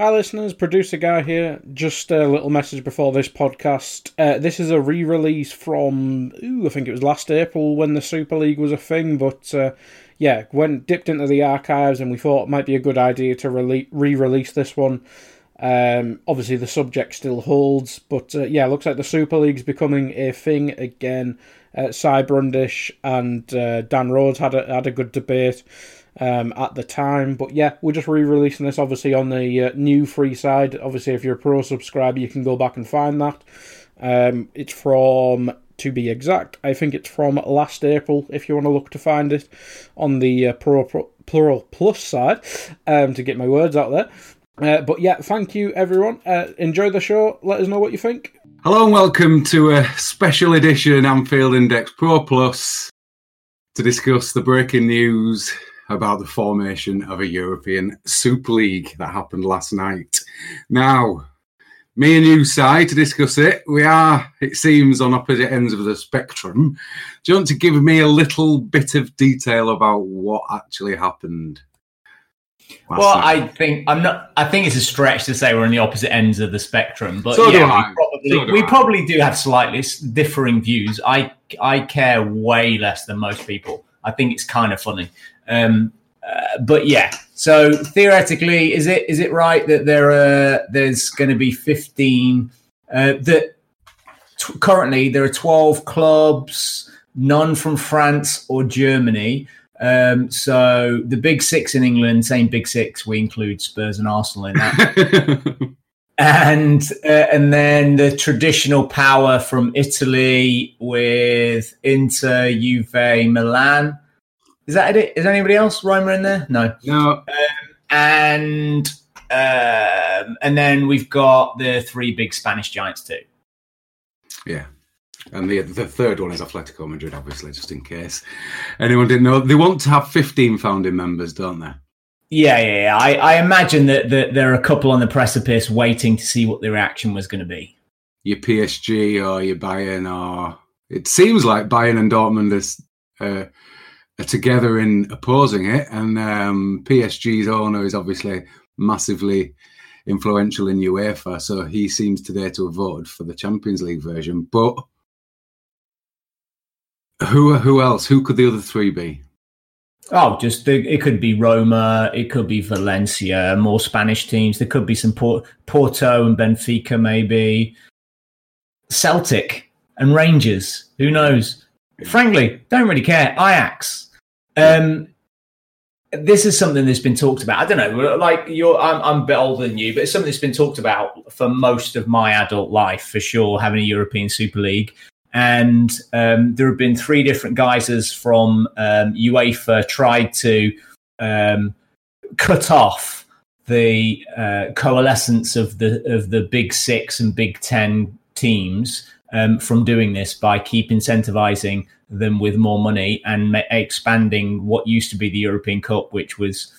Hi, listeners. Producer Guy here. Just a little message before this podcast. Uh, this is a re release from, ooh, I think it was last April when the Super League was a thing. But uh, yeah, went dipped into the archives and we thought it might be a good idea to re release this one. Um, obviously, the subject still holds, but uh, yeah, looks like the Super League's becoming a thing again. Uh, Si Brundish and uh, Dan Rhodes had a, had a good debate um, at the time. But yeah, we're just re releasing this obviously on the uh, new free side. Obviously, if you're a pro subscriber, you can go back and find that. Um, it's from, to be exact, I think it's from last April if you want to look to find it on the uh, pro, pro, Plural Plus side um, to get my words out there. Uh, but yeah, thank you everyone. Uh, enjoy the show. Let us know what you think. Hello and welcome to a special edition Anfield Index Pro Plus to discuss the breaking news about the formation of a European Super League that happened last night. Now, me and you, Si, to discuss it. We are, it seems, on opposite ends of the spectrum. Do you want to give me a little bit of detail about what actually happened? Well, night? I think I'm not. I think it's a stretch to say we're on the opposite ends of the spectrum, but so yeah, we probably so we probably do have slightly differing views. I I care way less than most people. I think it's kind of funny. Um, uh, but yeah, so theoretically, is it is it right that there are there's going to be 15 uh, that t- currently there are 12 clubs, none from France or Germany. Um, so the big six in England, same big six, we include Spurs and Arsenal in that. and uh, and then the traditional power from Italy with Inter, Juve, Milan. Is that it? Is anybody else Roma in there? No. No. Um, and um, and then we've got the three big Spanish giants too. Yeah. And the the third one is Atletico Madrid, obviously, just in case anyone didn't know. They want to have 15 founding members, don't they? Yeah, yeah, yeah. I, I imagine that, that there are a couple on the precipice waiting to see what the reaction was going to be. Your PSG or your Bayern, or it seems like Bayern and Dortmund is uh, are together in opposing it. And um, PSG's owner is obviously massively influential in UEFA, so he seems today to have voted for the Champions League version. But who who else? Who could the other three be? Oh, just the, it could be Roma, it could be Valencia, more Spanish teams. There could be some Port, Porto and Benfica, maybe Celtic and Rangers. Who knows? Frankly, don't really care. Ajax, um, this is something that's been talked about. I don't know, like you're, I'm, I'm a bit older than you, but it's something that's been talked about for most of my adult life, for sure. Having a European Super League, and um, there have been three different guises from um, UEFA tried to um, cut off the uh, coalescence of the of the Big Six and Big Ten teams um, from doing this by keep incentivizing them with more money and expanding what used to be the European Cup, which was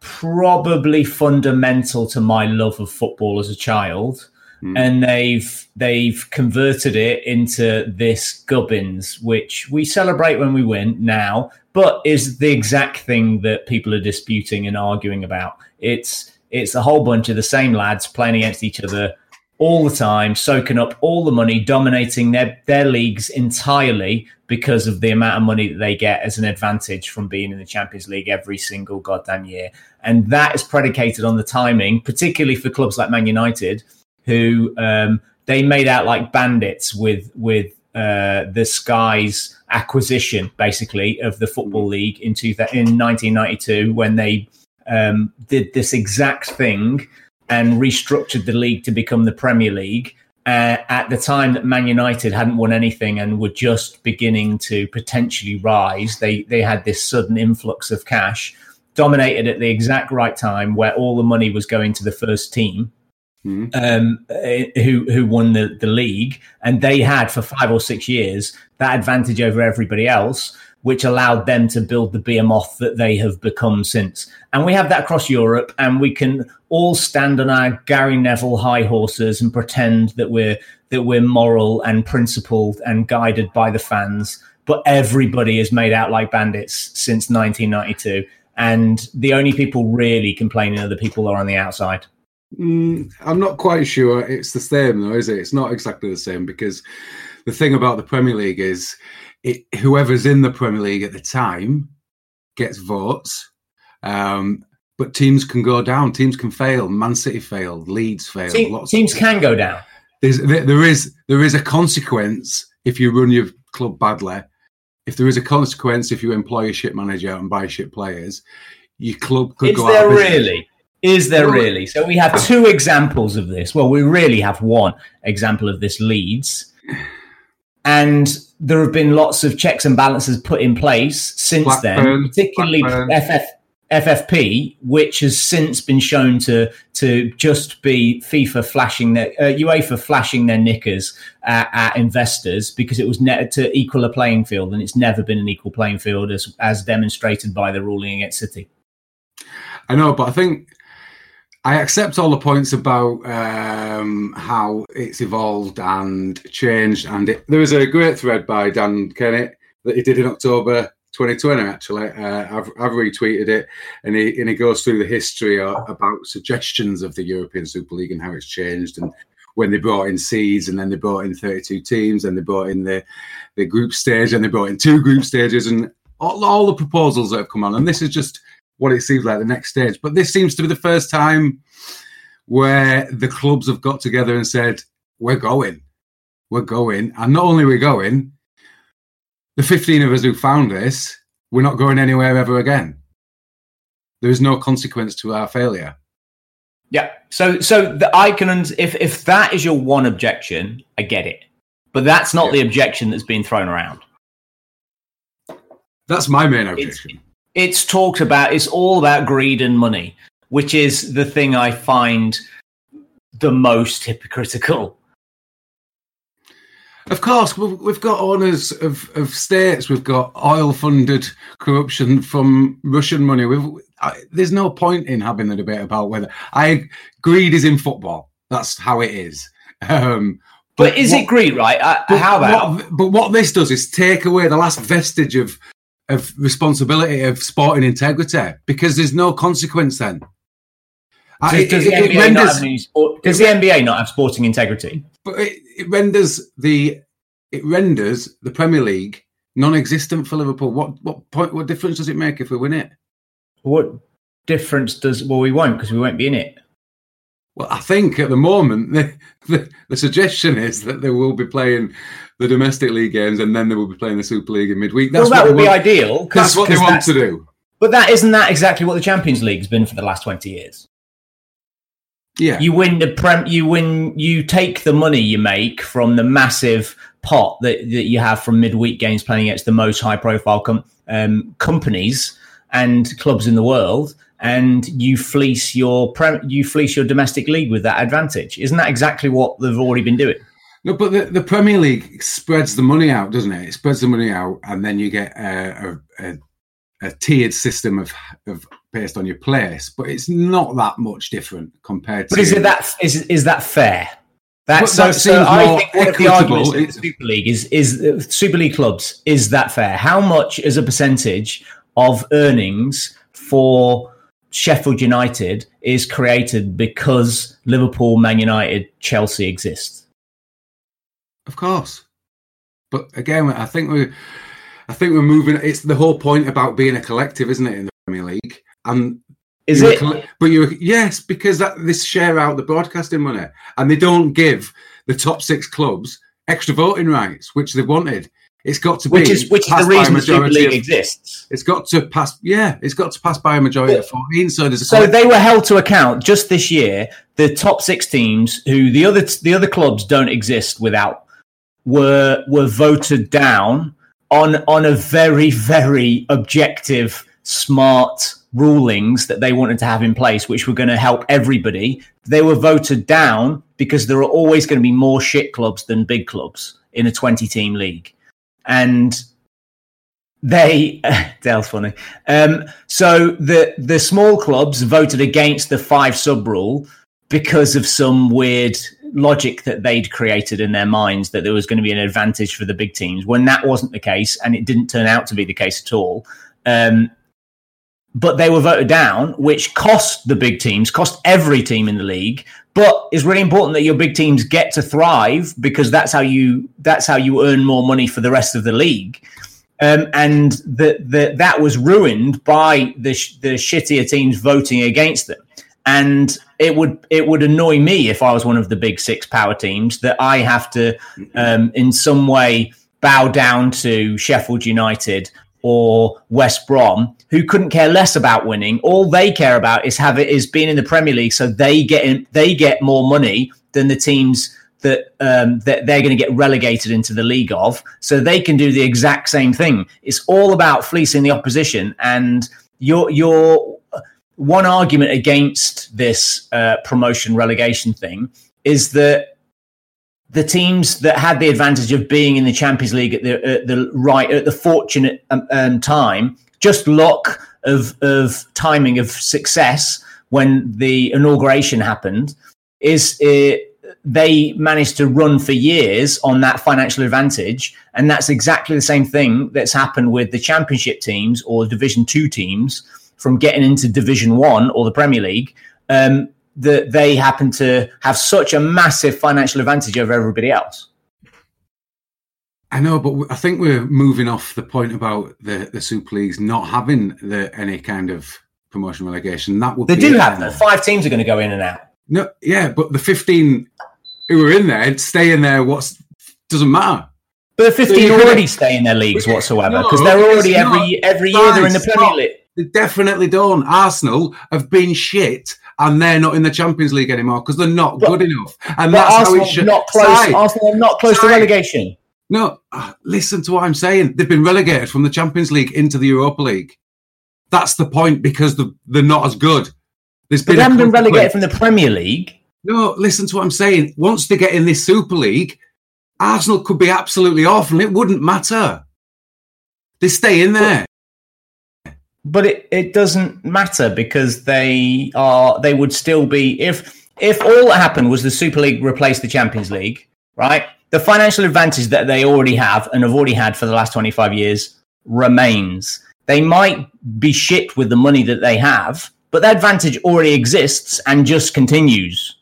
probably fundamental to my love of football as a child. Mm. And they've they've converted it into this gubbins, which we celebrate when we win now, but is the exact thing that people are disputing and arguing about. It's it's a whole bunch of the same lads playing against each other all the time, soaking up all the money, dominating their, their leagues entirely because of the amount of money that they get as an advantage from being in the Champions League every single goddamn year. And that is predicated on the timing, particularly for clubs like Man United, who um, they made out like bandits with with uh, the Sky's acquisition, basically, of the football league in two, in 1992 when they um, did this exact thing and restructured the league to become the Premier League. Uh, at the time that Man United hadn't won anything and were just beginning to potentially rise, they they had this sudden influx of cash, dominated at the exact right time where all the money was going to the first team, mm-hmm. um, uh, who who won the the league, and they had for five or six years that advantage over everybody else which allowed them to build the behemoth that they have become since. And we have that across Europe, and we can all stand on our Gary Neville high horses and pretend that we're that we're moral and principled and guided by the fans. But everybody is made out like bandits since 1992, and the only people really complaining are the people that are on the outside. Mm, I'm not quite sure it's the same though, is it? It's not exactly the same because the thing about the Premier League is it, whoever's in the Premier League at the time gets votes. Um, but teams can go down. Teams can fail. Man City failed. Leeds failed. Team, teams can go down. There's, there is there is a consequence if you run your club badly. If there is a consequence if you employ a shit manager and buy shit players, your club could is go Is there really? Is there really? So we have two examples of this. Well, we really have one example of this Leeds. And there have been lots of checks and balances put in place since Blackburn, then, particularly FF, FFP, which has since been shown to to just be FIFA flashing their uh, UEFA flashing their knickers at, at investors because it was ne- to equal a playing field, and it's never been an equal playing field as as demonstrated by the ruling against City. I know, but I think I accept all the points about um, how it's evolved and changed. And it, there was a great thread by Dan Kennett that he did in October 2020. Actually, uh, I've, I've, retweeted it, and he and he goes through the history of, about suggestions of the European Super League and how it's changed and when they brought in seeds and then they brought in 32 teams and they brought in the the group stage and they brought in two group stages and all, all the proposals that have come on. And this is just what it seems like the next stage. But this seems to be the first time where the clubs have got together and said, "We're going, we're going," and not only we're going, the fifteen of us who found this, we're not going anywhere ever again. There is no consequence to our failure. Yeah. So, so the, I can if if that is your one objection, I get it, but that's not yeah. the objection that's being thrown around. That's my main objection. It's, it's talked about it's all about greed and money which is the thing i find the most hypocritical. Of course we've got owners of, of states. We've got oil funded corruption from russian money. We've, I, there's no point in having a debate about whether i greed is in football. That's how it is. Um, but, but, is what, it greed right? Uh, how about what, but what this does is take away the last vestige of of responsibility of sporting integrity because there's no consequence then. Uh, does, does, the, NBA renders, any, does the NBA not have sporting integrity? But it, it, renders the it renders the Premier League non-existent for Liverpool. What what point? What difference does it make if we win it? What difference does? Well, we won't because we won't be in it. Well, I think at the moment the, the, the suggestion is that they will be playing the domestic league games, and then they will be playing the Super League in midweek. That's well, that would want, be ideal. That's what they want to do. But that isn't that exactly what the Champions League's been for the last twenty years. Yeah, you win the prem. You win. You take the money you make from the massive pot that, that you have from midweek games playing against the most high profile com- um, companies and clubs in the world, and you fleece your prem- you fleece your domestic league with that advantage. Isn't that exactly what they've already been doing? No, but the, the Premier League spreads the money out, doesn't it? It spreads the money out, and then you get a, a, a tiered system of, of based on your place. But it's not that much different compared but to. But is it that is is that fair? That's so. That so I think one of the arguments in the Super League is is uh, Super League clubs is that fair? How much is a percentage of earnings for Sheffield United is created because Liverpool, Man United, Chelsea exist? Of course. But again, I think we're I think we're moving it's the whole point about being a collective, isn't it, in the Premier League? And is it but you yes, because that this share out the broadcasting money and they don't give the top six clubs extra voting rights, which they wanted. It's got to be which be is which is the passed by a reason the Super League of- exists. It's got to pass. Yeah, it's got to pass by a majority of fourteen. So there's a So they were held to account just this year. The top six teams, who the other the other clubs don't exist without, were were voted down on on a very very objective, smart rulings that they wanted to have in place, which were going to help everybody. They were voted down because there are always going to be more shit clubs than big clubs in a twenty team league, and they Dale's funny. Um, so the the small clubs voted against the five sub rule because of some weird logic that they'd created in their minds that there was going to be an advantage for the big teams when that wasn't the case and it didn't turn out to be the case at all. Um, but they were voted down, which cost the big teams, cost every team in the league. But it's really important that your big teams get to thrive because that's how you that's how you earn more money for the rest of the league. Um, and that the, that was ruined by the, sh- the shittier teams voting against them. And it would it would annoy me if I was one of the big six power teams that I have to um, in some way bow down to Sheffield United or West Brom, who couldn't care less about winning. All they care about is have it is being in the Premier League, so they get in, they get more money than the teams that um, that they're going to get relegated into the league of, so they can do the exact same thing. It's all about fleecing the opposition, and your your one argument against this uh, promotion relegation thing is that the teams that had the advantage of being in the Champions League at the, at the right at the fortunate um, um, time, just luck of of timing of success when the inauguration happened, is uh, they managed to run for years on that financial advantage, and that's exactly the same thing that's happened with the Championship teams or Division Two teams from getting into Division One or the Premier League. Um, that they happen to have such a massive financial advantage over everybody else. I know, but I think we're moving off the point about the, the Super Leagues not having the, any kind of promotion relegation. That would They do have that. Five teams are going to go in and out. No, yeah, but the fifteen who are in there stay in there. What's doesn't matter. But the 15 you could've- already stay in their leagues whatsoever No, because they're already every not. every year they're in the Premier. League. They definitely don't. Arsenal have been shit, and they're not in the Champions League anymore because they're not But- good enough. And that's how Arsenal it should. not close. Arsenal are not close to relegation. No, ah, listen to what I'm saying. They've been relegated from the Champions League into the Europa League. That's the point because they're, they're not as good. There's But been they haven't been relegated from the Premier League. No, listen to what I'm saying. Once they get in this Super League, Arsenal could be absolutely off, and it wouldn't matter. They stay in there. But it, it doesn't matter because they are they would still be if if all that happened was the Super League replaced the Champions League, right? The financial advantage that they already have and have already had for the last 25 years remains. They might be shit with the money that they have, but that advantage already exists and just continues.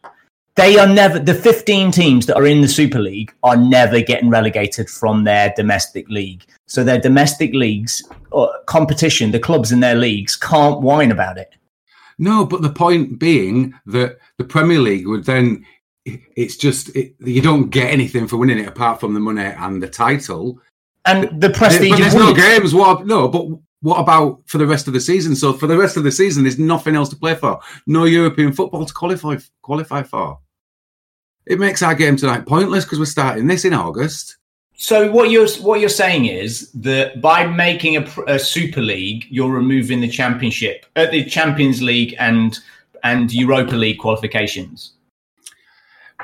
They are never the 15 teams that are in the Super League are never getting relegated from their domestic league. So their domestic leagues uh, competition, the clubs in their leagues can't whine about it. No, but the point being that the Premier League would then. It's just it, you don't get anything for winning it apart from the money and the title. And the prestige but there's no games. What? No, but what about for the rest of the season? So for the rest of the season, there's nothing else to play for. No European football to qualify qualify for. It makes our game tonight pointless because we're starting this in August. So what you're what you're saying is that by making a, a Super League, you're removing the Championship, uh, the Champions League and and Europa League qualifications.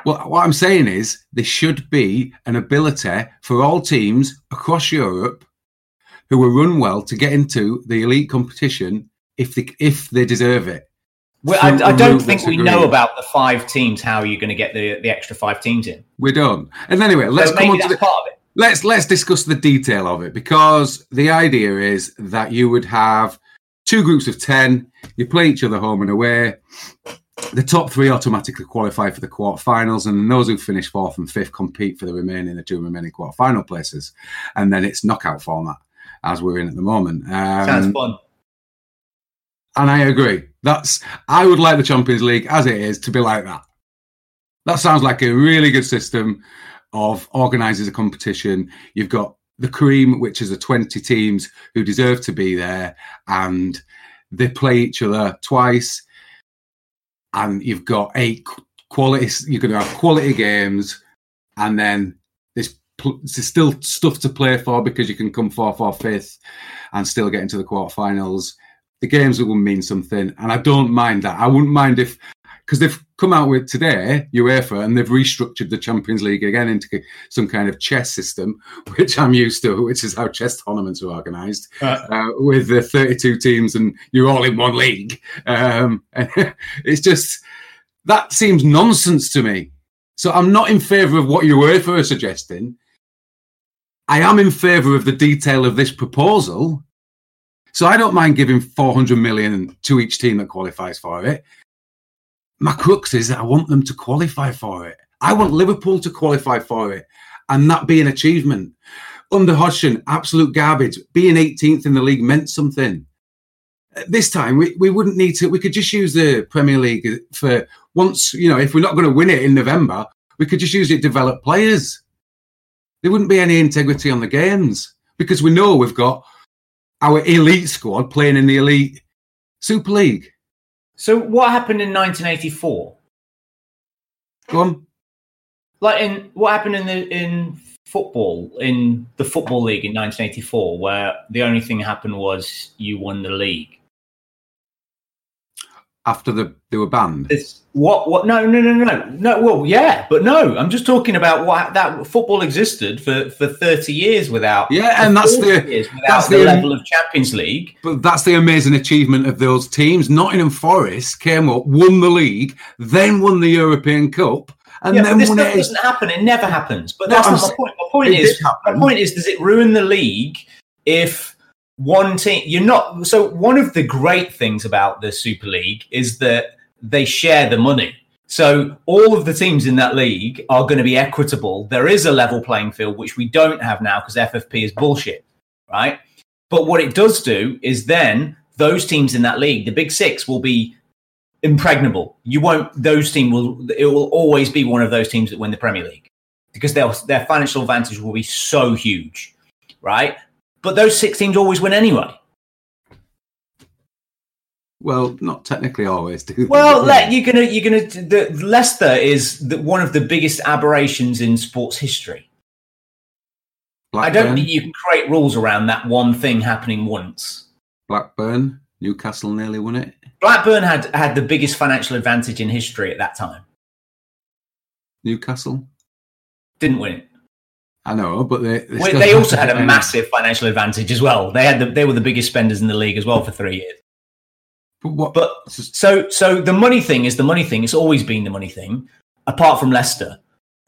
Well, what I'm saying is there should be an ability for all teams across Europe who are run well to get into the elite competition if they if they deserve it. Well, I, I don't think we know about the five teams. How are you're going to get the the extra five teams in? We don't. And anyway, let's so come on to the, part of it. Let's let's discuss the detail of it because the idea is that you would have two groups of 10 you play each other home and away. The top three automatically qualify for the quarterfinals and those who finish fourth and fifth compete for the remaining the two remaining quarterfinal places. And then it's knockout format as we're in at the moment. Um, Sounds fun. and i agree. That's i would like the champions league as it is to be like that. That sounds like a really good system of organising a competition. You've got the cream, which is the 20 teams who deserve to be there, and they play each other twice. And you've got eight quality, you're going to have quality games, and then there's, there's still stuff to play for because you can come fourth or fifth and still get into the quarterfinals. The games will mean something, and I don't mind that. I wouldn't mind if because they've come out with today UEFA and they've restructured the Champions League again into some kind of chess system, which I'm used to, which is how chess tournaments are organised uh, uh, with the 32 teams and you're all in one league. Um, it's just that seems nonsense to me. So I'm not in favour of what UEFA are suggesting. I am in favour of the detail of this proposal. So I don't mind giving 400 million to each team that qualifies for it my crux is I want them to qualify for it. I want Liverpool to qualify for it and that be an achievement. Under Hodgson, absolute garbage. Being 18th in the league meant something. This time, we, we wouldn't need to, we could just use the Premier League for once, you know, if we're not going to win it in November, we could just use it to develop players. There wouldn't be any integrity on the games because we know we've got our elite squad playing in the elite Super League. So what happened in 1984? Go on. Like in what happened in the in football in the football league in 1984, where the only thing happened was you won the league after the they were banned. It's, what? What? No, no, no, no, no. Well, yeah, but no. I'm just talking about what that football existed for for 30 years without. Yeah, and that's the that's the, the level of Champions League. But that's the amazing achievement of those teams. Nottingham Forest came up, won the league, then won the European Cup. And yeah, then this stuff doesn't happen. It never happens. But that's no, not my point. My point is, my point is, does it ruin the league if one team you're not so one of the great things about the super league is that they share the money. So all of the teams in that league are going to be equitable. There is a level playing field which we don't have now because ffp is bullshit right? But what it does do is then those teams in that league the big six will be impregnable. You won't those team will it will always be one of those teams that win the premier league because their their financial advantage will be so huge right but those six teams always win anyway. Well, not technically always. Do well, let, you're gonna you're gonna. The, Leicester is the, one of the biggest aberrations in sports history. Blackburn. I don't think you can create rules around that one thing happening once. Blackburn, Newcastle nearly won it. Blackburn had had the biggest financial advantage in history at that time. Newcastle didn't win it. I know, but they they, well, they also had a massive financial advantage as well. They had the, they were the biggest spenders in the league as well for three years. But, what, but so so the money thing is the money thing. It's always been the money thing, apart from Leicester.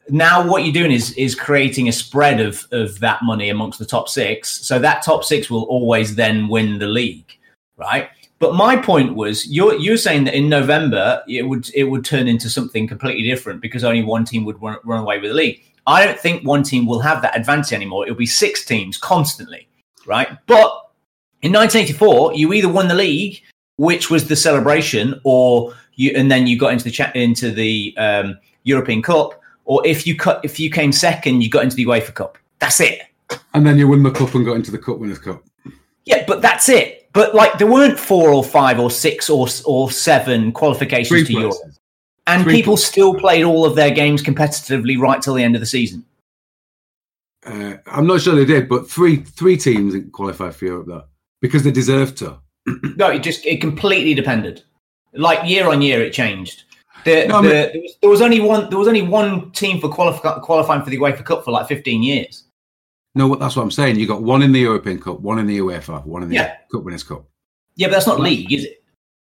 Now what you're doing is is creating a spread of of that money amongst the top six. So that top six will always then win the league, right? But my point was, you're you're saying that in November it would it would turn into something completely different because only one team would run, run away with the league. I don't think one team will have that advantage anymore. It'll be six teams constantly, right? But in 1984, you either won the league, which was the celebration, or you, and then you got into the cha- into the um, European Cup, or if you cut, if you came second, you got into the UEFA Cup. That's it. And then you win the cup and got into the Cup Winners' Cup. Yeah, but that's it. But like, there weren't four or five or six or or seven qualifications Three to Europe and Three people still played all of their games competitively right till the end of the season. Uh, I'm not sure they did, but three three teams qualified for Europe though because they deserved to. no, it just it completely depended. Like year on year, it changed. The, no, the, there, was, there, was, only one. There was only one team for qualify, qualifying for the UEFA Cup for like 15 years. No, that's what I'm saying. You got one in the European Cup, one in the UEFA, one in the yeah. Cup Winners' Cup. Yeah, but that's not league, is it?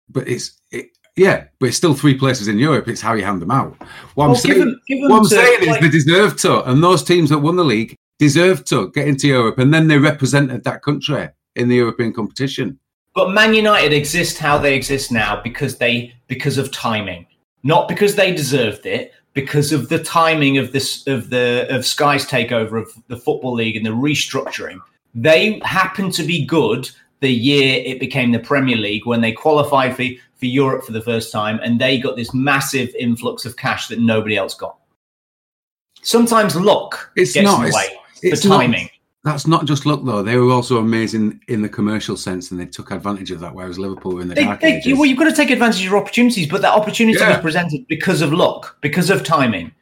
But it's it, yeah, but it's still three places in Europe. It's how you hand them out. What well, I'm saying, them, what I'm to, saying like, is they deserve to, and those teams that won the league deserve to get into Europe, and then they represented that country in the European competition. But Man United exist how they exist now because they because of timing, not because they deserved it, because of the timing of this of the of Sky's takeover of the football league and the restructuring. They happened to be good the year it became the Premier League when they qualified for for Europe for the first time, and they got this massive influx of cash that nobody else got. Sometimes luck It's gets not, in the way it's for not- timing. That's not just luck, though. They were also amazing in the commercial sense, and they took advantage of that. Whereas Liverpool were in the They, dark they, well, you've got to take advantage of your opportunities, but that opportunity Yeah. was presented because of luck, because of timing.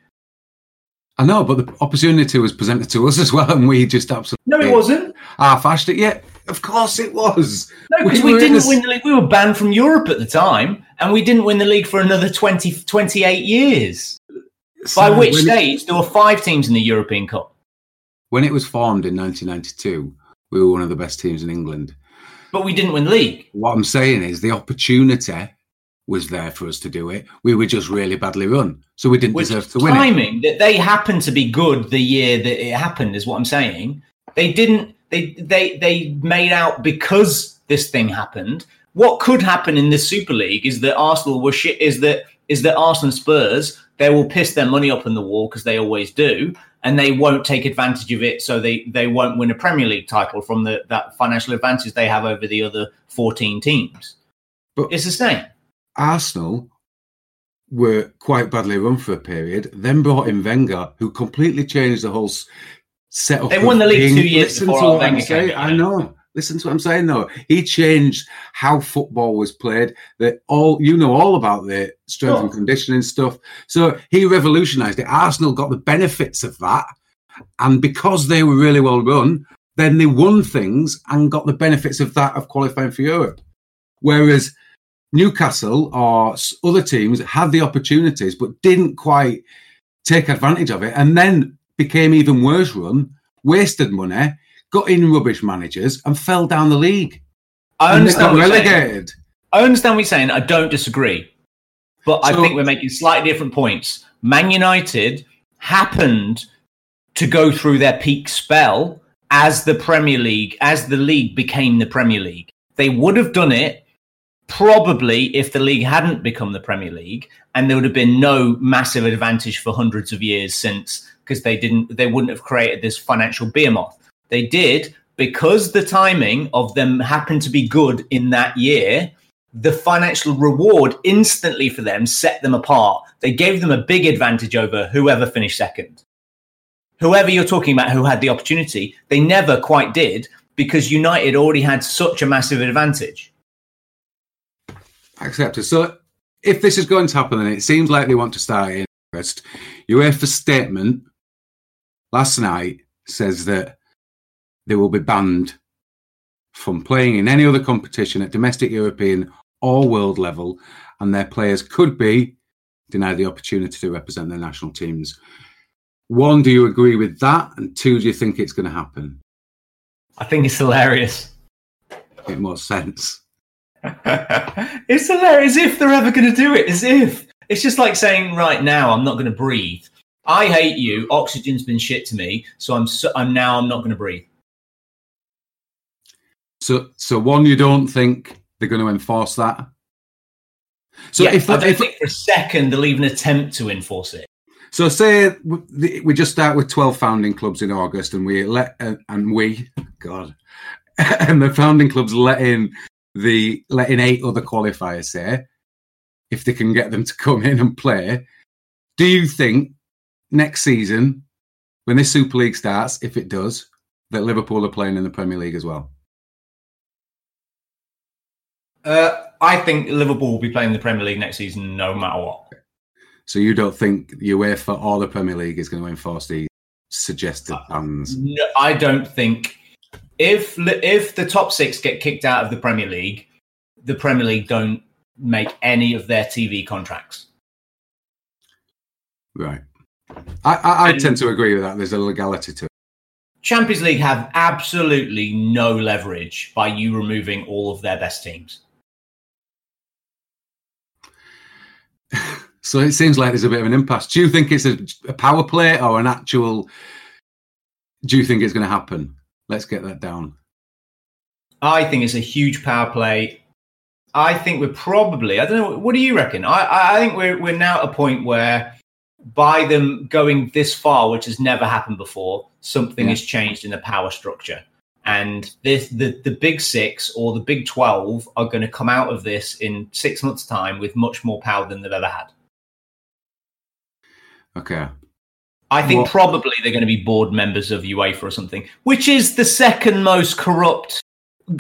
I know, but the opportunity was presented to us as well, and we just absolutely No, it wasn't. half-assed it. Yeah, of course it was. No, because We we, didn't the- win the league. We were banned from Europe at the time, and we didn't win the league for another 20, 28 years. By which stage there were five teams in the European Cup. when it was formed in 1992, we were one of the best teams in England. But we didn't win the league. What I'm saying is the opportunity was there for us to do it. We were just really badly run, so we didn't Which deserve to win it. timing that they happened to be good the year that it happened is what I'm saying. They didn't. They they they made out because this thing happened. What could happen in this Super League is that Arsenal were shit. Is that is that Arsenal and Spurs they will piss their money up in the wall because they always do, and they won't take advantage of it. So they they won't win a Premier League title from the that financial advantage they have over the other 14 teams. But- it's the same. Arsenal were quite badly run for a period, then brought in Wenger, who completely changed the whole s- setup. They won the league two years Listen before to what I'm saying. came I know. Listen to what I'm saying, though. He changed how football was played. That all you know all about the strength and conditioning stuff. So he revolutionised it. Arsenal got the benefits of that, and because they were really well run, then they won things and got the benefits of that of qualifying for Europe. Whereas Newcastle or other teams had the opportunities but didn't quite take advantage of it and then became even worse run, wasted money, got in rubbish managers and fell down the league. I and they got understand. what you're saying. relegated. I understand what you're saying. I don't disagree. But I think we're making slightly different points. Man United happened to go through their peak spell as the Premier League, as the league became the Premier League. They would have done it probably if the league hadn't become the Premier League, and there would have been no massive advantage for hundreds of years since because they didn't they wouldn't have created this financial behemoth. They did because the timing of them happened to be good in that year. The financial reward instantly for them set them apart. They gave them a big advantage over whoever finished second. Whoever you're talking about who had the opportunity, they never quite did because United already had such a massive advantage. Accepted. So if this is going to happen, then it seems like they want to start in first. UEFA's statement last night says that they will be banned from playing in any other competition at domestic, European, or world level, and their players could be denied the opportunity to represent their national teams. One, do you agree with that? And two, do you think it's going to happen? I think it's hilarious. It makes sense. it's hilarious. As if they're ever going to do it. As if it's just like saying, right now, I'm not going to breathe. I hate you. Oxygen's been shit to me, so I'm. So, I'm now. I'm not going to breathe. So, so one, you don't think they're going to enforce that? So yeah, if, I don't if think for a second they'll even attempt to enforce it. So say we just start with 12 founding clubs in August and we let, uh, and we, God, and the founding clubs let in the, let in eight other qualifiers, say, if they can get them to come in and play. Do you think next season, when this Super League starts, if it does, that Liverpool are playing in the Premier League as well? Uh, I think Liverpool will be playing in the Premier League next season, no matter what. So you don't think UEFA or the Premier League is going to enforce the suggested bans? No, I don't think if if the top six get kicked out of the Premier League, the Premier League don't make any of their TV contracts. Right. I, I, I tend to agree with that. There's a legality to it. Champions League have absolutely no leverage by you removing all of their best teams. So it seems like there's a bit of an impasse. Do you think it's a, a power play or an actual? Do you think it's going to happen? Let's get that down. I think it's a huge power play. I think we're probably. I don't know. What do you reckon? I I I think we're we're now at a point where, by them going this far, which has never happened before, something Yeah. has changed in the power structure, And this, the the big six or the big twelve are going to come out of this in six months' time with much more power than they've ever had. Okay. I think Well- probably they're going to be board members of UEFA or something, which is the second most corrupt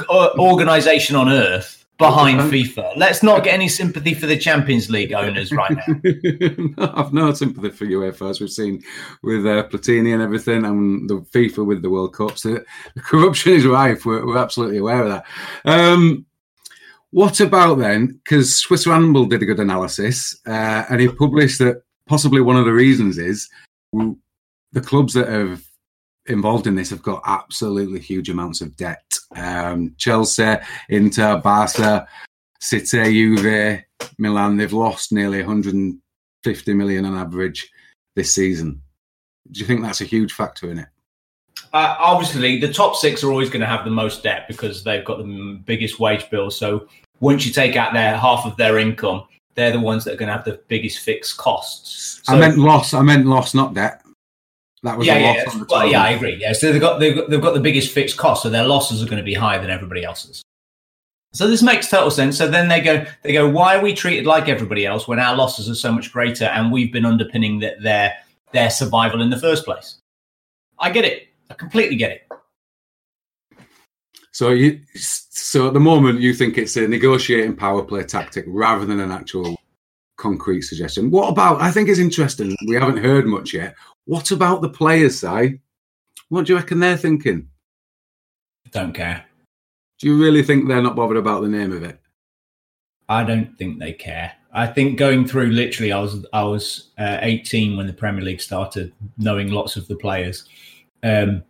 uh, organization on earth behind FIFA. Let's not get any sympathy for the Champions League owners right now. I've no sympathy for UEFA as we've seen with uh, Platini and everything, and the FIFA with the World Cups. The, the corruption is rife. We're, we're absolutely aware of that. Um, what about then? Because Swiss Ramble did a good analysis, uh, and he published that possibly one of the reasons is the clubs that have involved in this have got absolutely huge amounts of debt. Um, Chelsea, Inter, Barca, City, Juve, Milan, they've lost nearly 150 million on average this season. Do you think that's a huge factor in it? Uh, obviously, the top six are always going to have the most debt because they've got the biggest wage bill. So once you take out their half of their income, they're the ones that are going to have the biggest fixed costs. I meant loss. I meant loss, not debt. That was yeah, a yeah, loss yeah. on the Well, yeah, I agree. Yeah, so they've got, they've got they've got the biggest fixed cost, so their losses are going to be higher than everybody else's. So this makes total sense. So then they go, they go, why are we treated like everybody else when our losses are so much greater and we've been underpinning that their their survival in the first place? I get it. I completely get it. So you, so at the moment, you think it's a negotiating power play tactic rather than an actual concrete suggestion. What about? I think it's interesting. We haven't heard much yet. What about the players' side? What do you reckon they're thinking? Don't care. Do you really think they're not bothered about the name of it? I don't think they care. I think going through literally, I was I was uh, 18 when the Premier League started, knowing lots of the players. Um,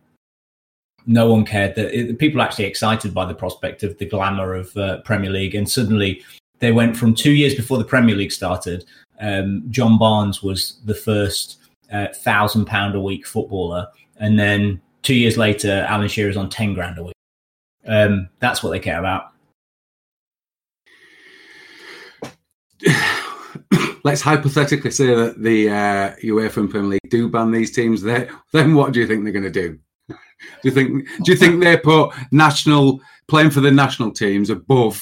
no one cared that people were actually excited by the prospect of the glamour of uh, Premier League, and suddenly they went from two years before the Premier League started. Um, John Barnes was the first thousand pound a week footballer, and then two years later, Alan Shearer's on ten grand a week. Um, that's what they care about. Let's hypothetically say that the uh, UEFA and Premier League do ban these teams. Then what do you think they're going to do? Do you think? Do you think they put national playing for the national teams above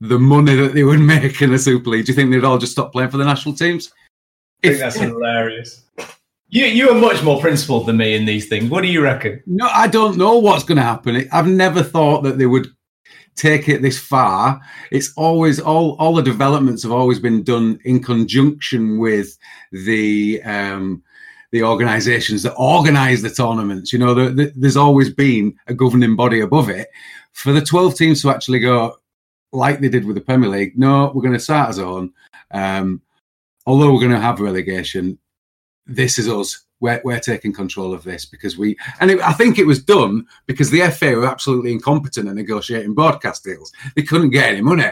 the money that they would make in the Super League? Do you think they'd all just stop playing for the national teams? If- hilarious. You you are much more principled than me in these things. What do you reckon? No, I don't know what's going to happen. I've never thought that they would take it this far. It's always all all the developments have always been done in conjunction with the um, the organisations that organise the tournaments. You know, the, the, there's always been a governing body above it. For the twelve teams to actually go like they did with the Premier League, no, we're going to start as own. Um, although we're going to have relegation, this is us. We're, we're taking control of this because we, and it, I think it was done because the FA were absolutely incompetent at negotiating broadcast deals. They couldn't get any money.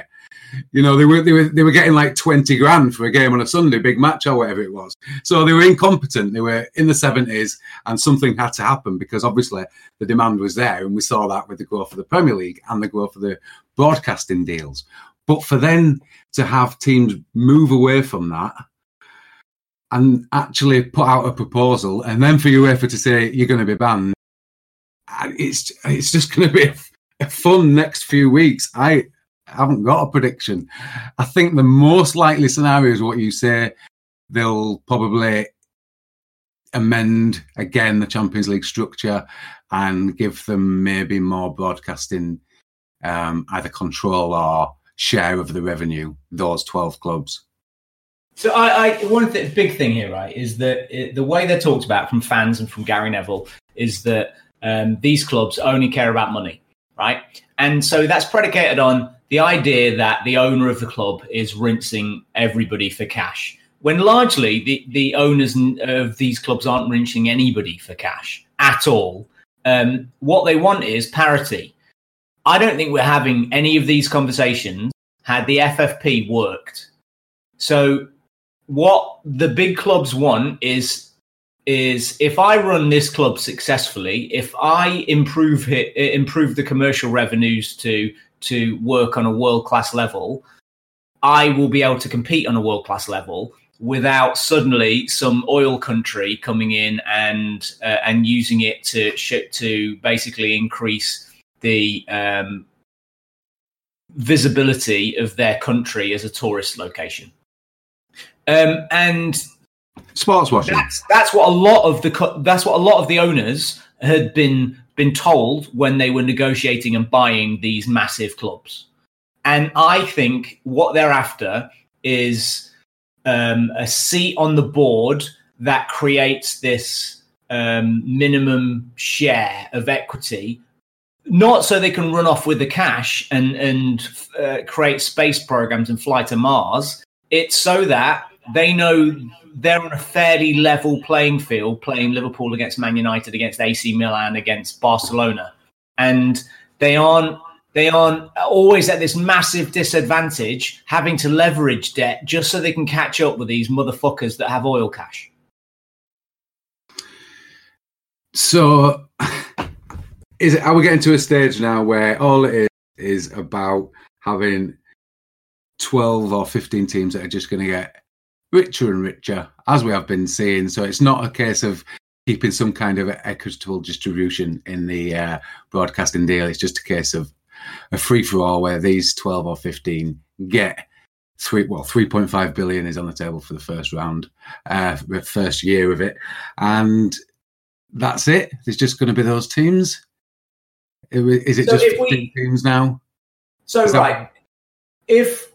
You know, they were they were they were getting like twenty grand for a game on a Sunday, big match or whatever it was. So they were incompetent. They were in the seventies, and something had to happen because obviously the demand was there, and we saw that with the growth of the Premier League and the growth of the broadcasting deals. But for them to have teams move away from that and actually put out a proposal, and then for UEFA to say you're going to be banned, it's it's just going to be a, a fun next few weeks. I haven't got a prediction. I think the most likely scenario is what you say. They'll probably amend again the Champions League structure and give them maybe more broadcasting, um, either control or share of the revenue. Those twelve clubs. So I, I one th- big thing here, right, is that it, the way they're talked about from fans and from Gary Neville is that um, these clubs only care about money, right? And so that's predicated on the idea that the owner of the club is rinsing everybody for cash. When largely the, the owners of these clubs aren't rinsing anybody for cash at all. Um, what they want is parity. I don't think we're having any of these conversations had the FFP worked. So what the big clubs want is is if I run this club successfully, if I improve it, improve the commercial revenues to to work on a world class level, I will be able to compete on a world class level. without suddenly some oil country coming in and uh, and using it to to basically increase the um, visibility of their country as a tourist location. Um, and sports washing. That's, that's what a lot of the that's what a lot of the owners had been been told when they were negotiating and buying these massive clubs. And I think what they're after is um, a seat on the board that creates this um, minimum share of equity, not so they can run off with the cash and and uh, create space programs and fly to Mars. It's so that they know they're on a fairly level playing field, playing Liverpool against Man United, against AC Milan, against Barcelona, and they aren't they aren't always at this massive disadvantage having to leverage debt just so they can catch up with these motherfuckers that have oil cash. So, is it? Are we getting to a stage now where all it is is about having twelve or fifteen teams that are just going to get richer and richer, as we have been seeing? So it's not a case of keeping some kind of equitable distribution in the uh, broadcasting deal. It's just a case of a free for all where these 12 or 15 get three well 3.5 billion is on the table for the first round uh first year of it and that's it there's just going to be those teams is it so just we, teams now so is right that... if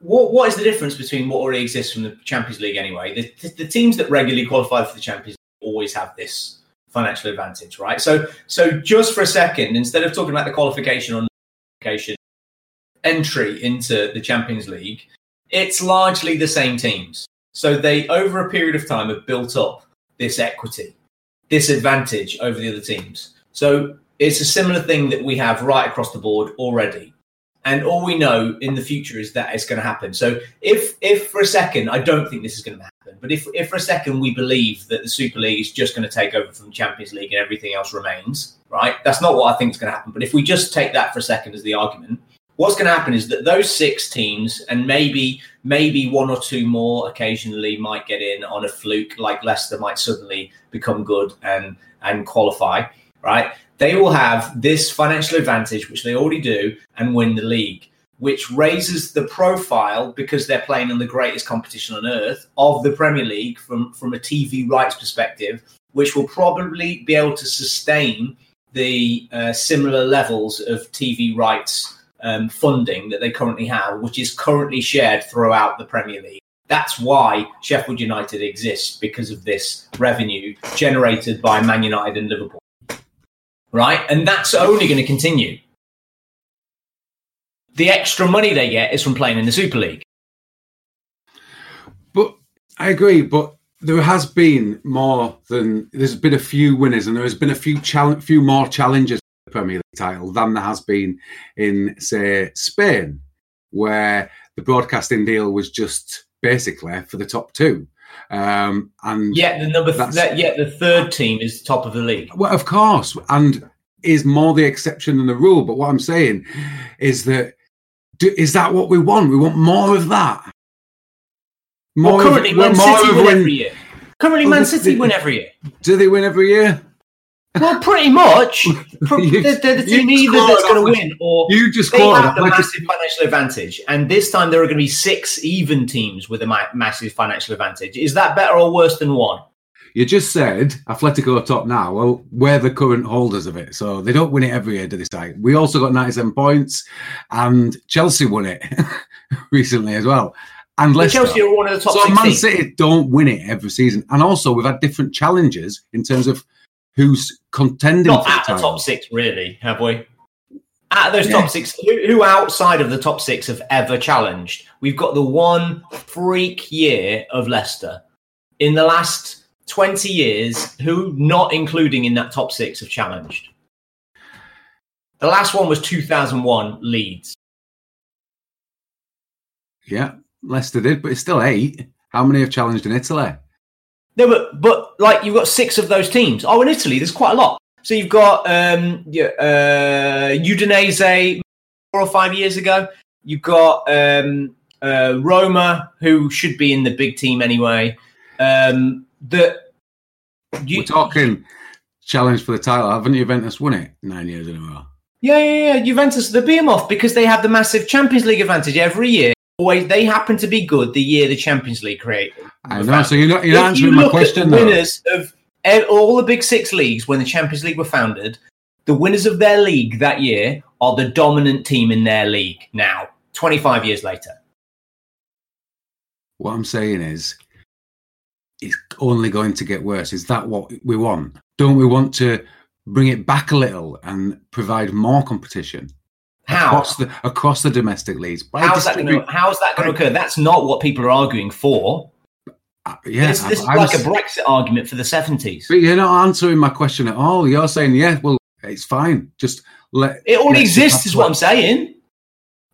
what what is the difference between what already exists from the champions league anyway the, the, teams that regularly qualify for the champions league always have this financial advantage right so so just for a second instead of talking about the qualification on entry into the Champions League, it's largely the same teams. So they, over a period of time, have built up this equity, this advantage over the other teams. So it's a similar thing that we have right across the board already. And all we know in the future is that it's going to happen. So if, if for a second, I don't think this is going to happen, but if, if for a second we believe that the Super League is just going to take over from the Champions League and everything else remains, right? That's not what I think is going to happen. But if we just take that for a second as the argument, what's going to happen is that those six teams and maybe maybe one or two more occasionally might get in on a fluke, like Leicester might suddenly become good and and qualify, right? They will have this financial advantage, which they already do, and win the league which raises the profile because they're playing in the greatest competition on earth of the Premier League from, from a TV rights perspective, which will probably be able to sustain the uh, similar levels of TV rights um, funding that they currently have, which is currently shared throughout the Premier League. That's why Sheffield United exists because of this revenue generated by Man United and Liverpool. Right? And that's only going to continue the extra money they get is from playing in the Super League. But I agree, but there has been more than there's been a few winners and there has been a few challenge, few more challenges the Premier League title than there has been in say Spain, where the broadcasting deal was just basically for the top two. Um, and yeah, the number th- yeah, the third team is top of the league. Well, of course, and is more the exception than the rule. But what I'm saying is that do, is that what we want? We want more of that. More well, currently, of, Man City win every year. Currently, Man City win every year. Do they win every year? Well, pretty much. you, they're, they're the team either that's going to win, or you just they have the like massive a... financial advantage. And this time, there are going to be six even teams with a ma- massive financial advantage. Is that better or worse than one? You just said Atletico are top now. Well, we're the current holders of it, so they don't win it every year, do they? Say we also got 97 points, and Chelsea won it recently as well. And Leicester. Chelsea are one of the top. So Man City don't win it every season, and also we've had different challenges in terms of who's contending. Not at the, the top six, really, have we? Out of those yeah. top six, who, who, outside of the top six have ever challenged? We've got the one freak year of Leicester. In the last 20 years, who, not including in that top six, have challenged? The last one was 2001 Leeds. Yeah, Leicester did, but it's still eight. How many have challenged in Italy? No, but but like you've got six of those teams. Oh, in Italy, there's quite a lot. So you've got um, uh, Udinese four or five years ago. You've got um, uh, Roma, who should be in the big team anyway. Um, that you, We're talking challenge for the title. Haven't Juventus won it nine years in a row? Yeah, yeah, yeah. Juventus, the behemoth, because they have the massive Champions League advantage every year. Always, they happen to be good the year the Champions League created. I know. So you're not you're If answering you my question the winners of all the big six leagues when the Champions League were founded, the winners of their league that year are the dominant team in their league now, 25 years later. What I'm saying is, it's only going to get worse. Is that what we want? Don't we want to bring it back a little and provide more competition How? across the across the domestic leagues? How's that going to, how's that going to occur? That's not what people are arguing for. Uh, Yeah, this this is I- I like a Brexit argument for the 70s. But you're not answering my question at all. You're saying, yeah, well, it's fine. Just let It all exists, is what I'm saying.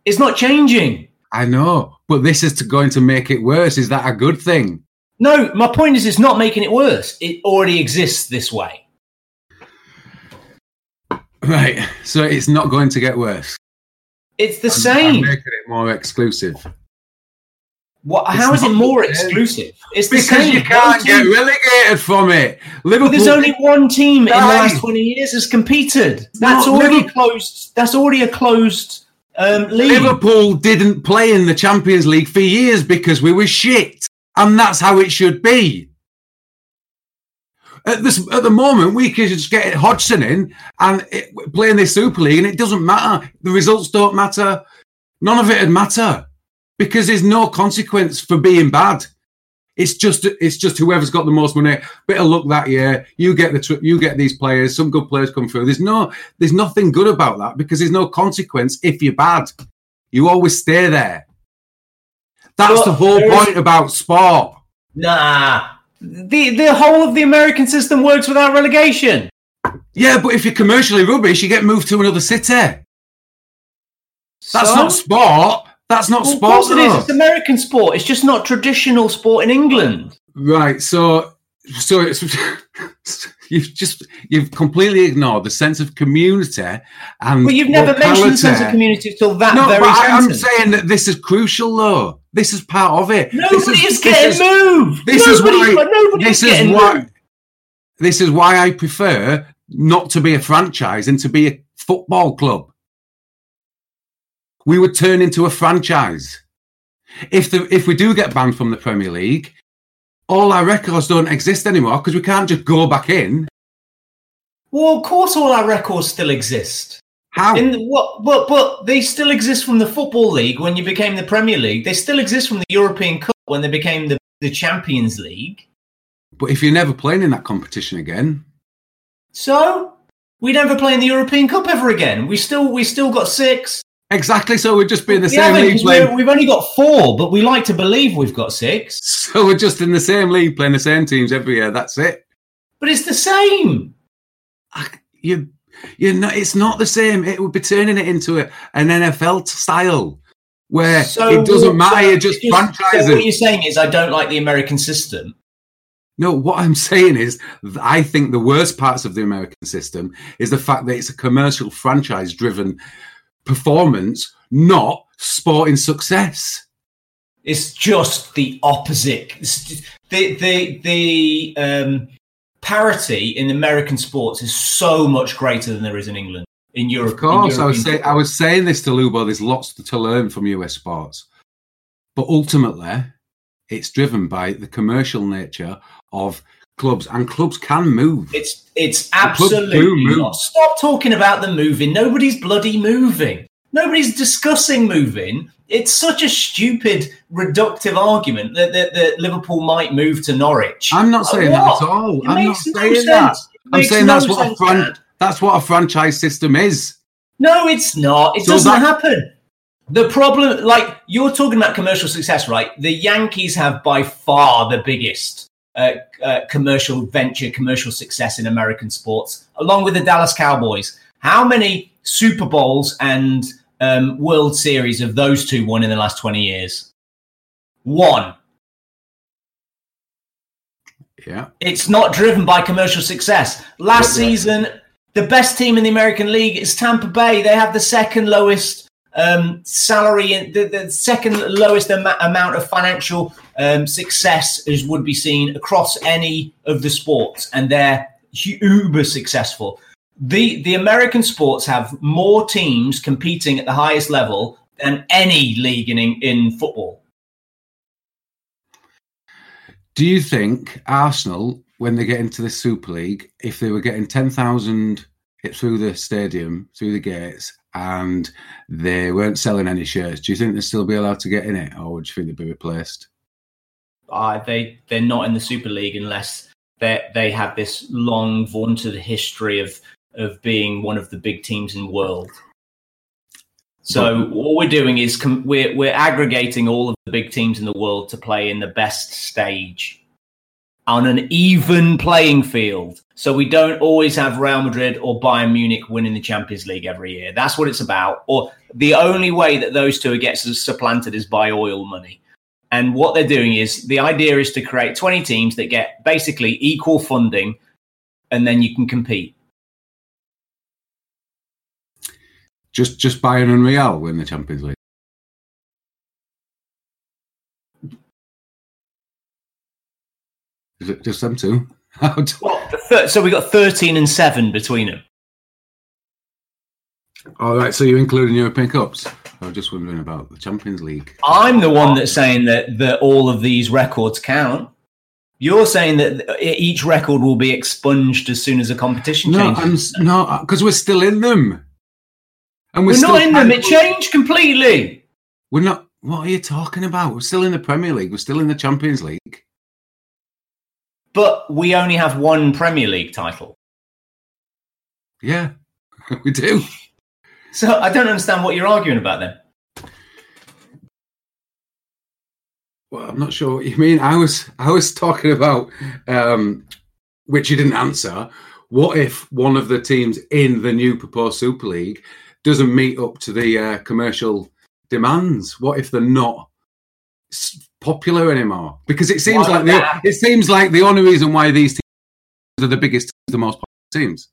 It's not changing. I know, but this is to, going to make it worse. Is that a good thing? No, my point is, it's not making it worse. It already exists this way. Right. So it's not going to get worse. It's the I'm- I'm same. making it more exclusive. What, how is it more the exclusive? It's the Because same. you can't get relegated from it. But Liverpool. there's only one team in the last 20 years has competed. That's No, already Liverpool- closed. That's already a closed um, league. Liverpool didn't play in the Champions League for years because we were shit, and that's how it should be. At this, at the moment, we can just get Hodgson in and it, play in this Super League, and it doesn't matter. The results don't matter. None of it would matter because there's no consequence for being bad. It's just it's just whoever's got the most money. Bit of luck that year. You get the tr- you get these players. Some good players come through. There's no there's nothing good about that because there's no consequence if you're bad. You always stay there. That's Well, the whole point about sport. Nah. The, the whole of the American system works without relegation. Yeah, but if you're commercially rubbish, you get moved to another city. That's So? not sport. That's not Well, of sport. course it is. It's American sport. It's just not traditional sport in England. Right. So, so it's you've just you've completely ignored the sense of community and. But you've never mentioned the sense of community until that No, very but I, I'm saying that this is crucial, though. This is part of it. Nobody this is, this getting is- moved. This is why. Nobody This is is why. moved. This is why I prefer not to be a franchise and to be a football club. We would turn into a franchise. If the if we do get banned from the Premier League, all our records don't exist anymore because we can't just go back in. Well, of course, all our records still exist. How? In the, what? But but they still exist from the football league when you became the Premier League. They still exist from the European Cup when they became the, the Champions League. but if you're never playing in that competition again, So we never play in the European Cup ever again. We still we still got six. exactly. So we're just be in the We same league playing. we've only got four, but we like to believe we've got six. So we're just in the same league playing the same teams every year. That's it. But it's the same. you you're not it's not the same it would be turning it into a, an nfl style where it doesn't matter so you're just it's So what you're saying is, I don't like the American system. no what i'm saying is i think the worst parts of the american system is the fact that it's a commercial franchise driven performance not sporting success It's just the opposite. Just- the the the um, parity in American sports is so much greater than there is in England. In Europe, of course i was saying i was saying this to lubo there's lots to learn from us sports but ultimately it's driven by the commercial nature of clubs and clubs can move It's it's absolutely move. Stop talking about the moving. Nobody's bloody moving. Nobody's discussing moving. It's such a stupid, reductive argument that, that, that Liverpool might move to Norwich. I'm not Like saying that at all. It I'm not no saying sense. that. I'm saying no that's what a fran- that's what a franchise system is. No, it's not. It So doesn't that- happen. The problem, like you're talking about commercial success, right? The Yankees have by far the biggest uh, uh, commercial venture, commercial success in American sports, along with the Dallas Cowboys. How many Super Bowls and um, World Series have those two won in the last 20 years? One. Yeah. It's not driven by commercial success. Last Yeah, yeah. season, the best team in the American League is Tampa Bay. They have the second lowest um, salary, the, the second lowest am- amount of financial um, success as would be seen across any of the sports, and they're uber successful. The the American sports have more teams competing at the highest level than any league in in football. Do you think Arsenal, when they get into the Super League, if they were getting 10,000 through the stadium, through the gates, and they weren't selling any shirts, do you think they'd still be allowed to get in it, or would you think they'd be replaced? Uh, they, they're not in the Super League unless they they have this long, vaunted history of, of being one of the big teams in the world. So what we're doing is com- we're we're aggregating all of the big teams in the world to play in the best stage on an even playing field. So we don't always have Real Madrid or Bayern Munich winning the Champions League every year. That's what it's about. Or the only way that those two get supplanted is by oil money. And what they're doing is the idea is to create 20 teams that get basically equal funding and then you can compete. Just just Bayern and Real win the Champions League. Is it just them two? well, the thir- so we got thirteen and seven between them. All oh, right, so you're including European Cups. I was just wondering about the Champions League. I'm the one that's saying that that all of these records count. You're saying that each record will be expunged as soon as a competition No, changes. I'm no, because we're still in them, and We're, still not in them. It changed completely. We're not. What are you talking about? We're still in the Premier League. We're still in the Champions League. But we only have one Premier League title. Yeah, we do. So I don't understand what you're arguing about then. Well, I'm not sure what you mean. I was I was talking about um, which you didn't answer. What if one of the teams in the new proposed Super League doesn't meet up to the uh, commercial demands? What if they're not popular anymore? Because it seems like the, it seems like the only reason why these teams are the biggest, the most popular teams.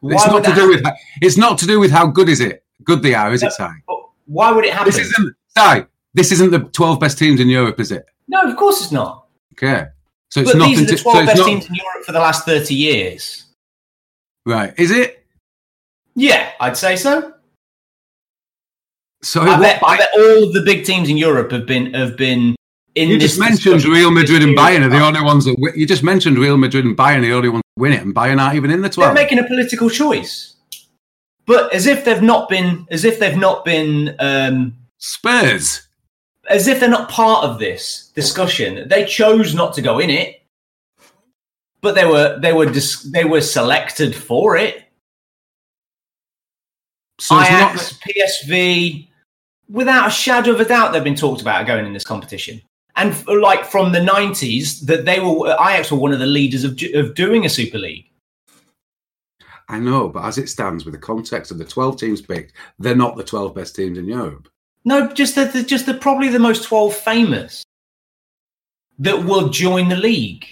Why it's not to do with it's not to do with how good is it good they are, is it, Si? Why would it happen? This isn't Si. This isn't the 12 best teams in Europe, is it? no, of course it's not. Okay. So it's But nothing these are the to, 12 so best not, teams in Europe for the last 30 years. Right. Is it? Yeah, I'd say so. So I bet, I bet all of the big teams in Europe have been have been in. you this just mentioned discussion Real Madrid and Bayern are the only ones that. You just mentioned Real Madrid and Bayern are the only ones that win it, and Bayern aren't even in the They're making a political choice, but as if they've not been, as if they've not been, um, Spurs. as if they're not part of this discussion. They chose not to go in it, but they were they were dis- they were selected for it. So it's Ajax, not. PSV, without a shadow of a doubt, they've been talked about going in this competition. And f- like from the nineties, that they were uh, Ajax were one of the leaders of of doing a Super League. I know, but as it stands, with the context of the 12 teams picked, they're not the 12 best teams in Europe. No, just the, the just the probably the most twelve famous that will join the league.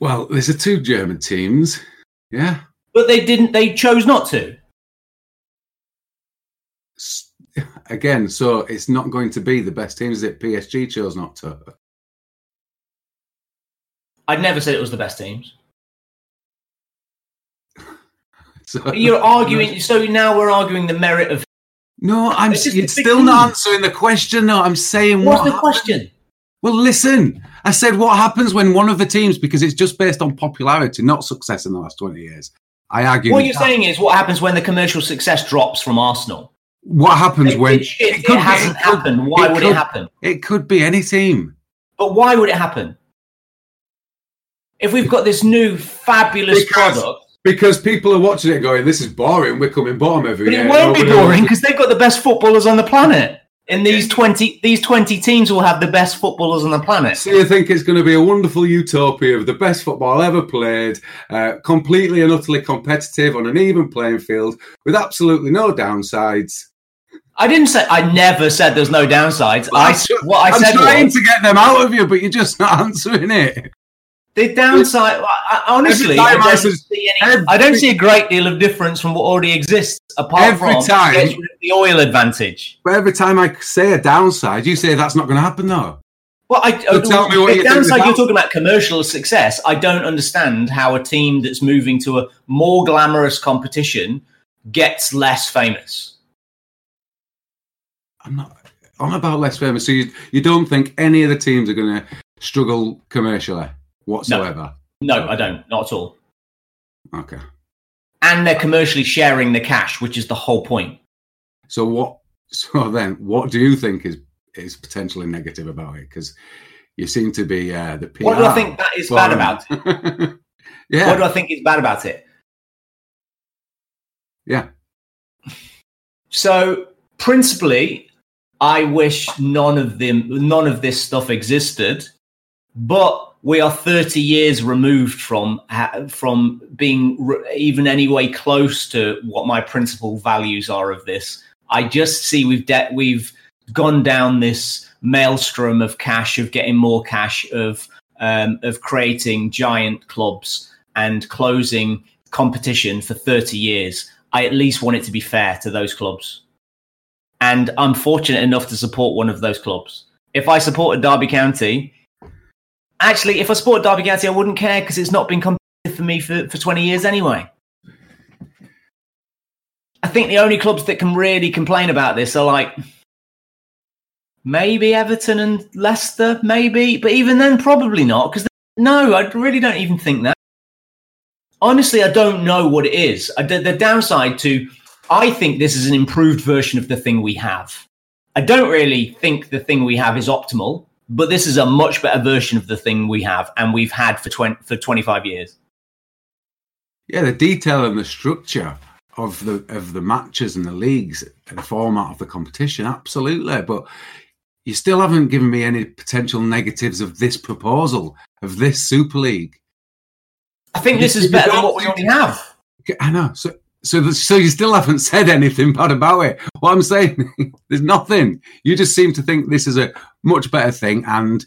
Well, there's a two German teams. Yeah. But they didn't. They chose not to. Again, so it's not going to be the best teams that PSG chose not to. I'd never said it was the best teams. So, you're arguing. So now we're arguing the merit of. No, I'm. It's You're still not answering the question. No, I'm saying What's what the happened- question? Well, listen. I said what happens when one of the teams, because it's just based on popularity, not success in the last twenty years. I argue. What you're that. saying is what happens when the commercial success drops from Arsenal. What happens It, when it, it, could hasn't happened. Why would could- it happen? It could be any team. But why would it happen? If we've got this new fabulous Because- product, Because people are watching it going, this is boring. We're coming bottom every but year. it won't be boring because they've got the best footballers on the planet. And these twenty these twenty teams will have the best footballers on the planet. So you think it's going to be a wonderful utopia of the best football ever played, uh, completely and utterly competitive on an even playing field with absolutely no downsides. I didn't say I never said there's no downsides. I I'm what I I'm said trying was to get them out of you, but you're just not answering it. The downside, I, honestly, I don't, see any, every, I don't see a great deal of difference from what already exists, apart every from time, the oil advantage. But every time I say a downside, you say that's not going to happen, though. Well, I, so uh, tell me what the you downside you're talking about commercial success. I don't understand how a team that's moving to a more glamorous competition gets less famous. I'm not on about less famous. So you, you don't think any of the teams are going to struggle commercially whatsoever? No. no, I don't. Not at all. Okay. And they're commercially sharing the cash, which is the whole point. So what? So then, what do you think is is potentially negative about it? Because you seem to be uh, the PR. What do I think that is bad about it? yeah. What do I think is bad about it? Yeah. So principally, I wish none of them, none of this stuff existed, but we are 30 years removed from from being even anyway close to what my principal values are of this. I just see we've de- we've gone down this maelstrom of cash, of getting more cash, of um, of creating giant clubs and closing competition for 30 years. I at least want it to be fair to those clubs. And I'm fortunate enough to support one of those clubs. If I supported Derby County, actually, if I supported Derby County, I wouldn't care because it's not been competitive for me for, for 20 years anyway. I think the only clubs that can really complain about this are like maybe Everton and Leicester, maybe, but even then, probably not. Because no, I really don't even think that. Honestly, I don't know what it is. The downside to, I think this is an improved version of the thing we have. I don't really think the thing we have is optimal, but this is a much better version of the thing we have and we've had for 20, for 25 years. Yeah, the detail and the structure of the of the matches and the leagues and the format of the competition, absolutely. But you still haven't given me any potential negatives of this proposal of this Super League. I think this is better than what we already have. I know. So, so, the, so you still haven't said anything bad about it. What I'm saying, there's nothing. You just seem to think this is a much better thing, and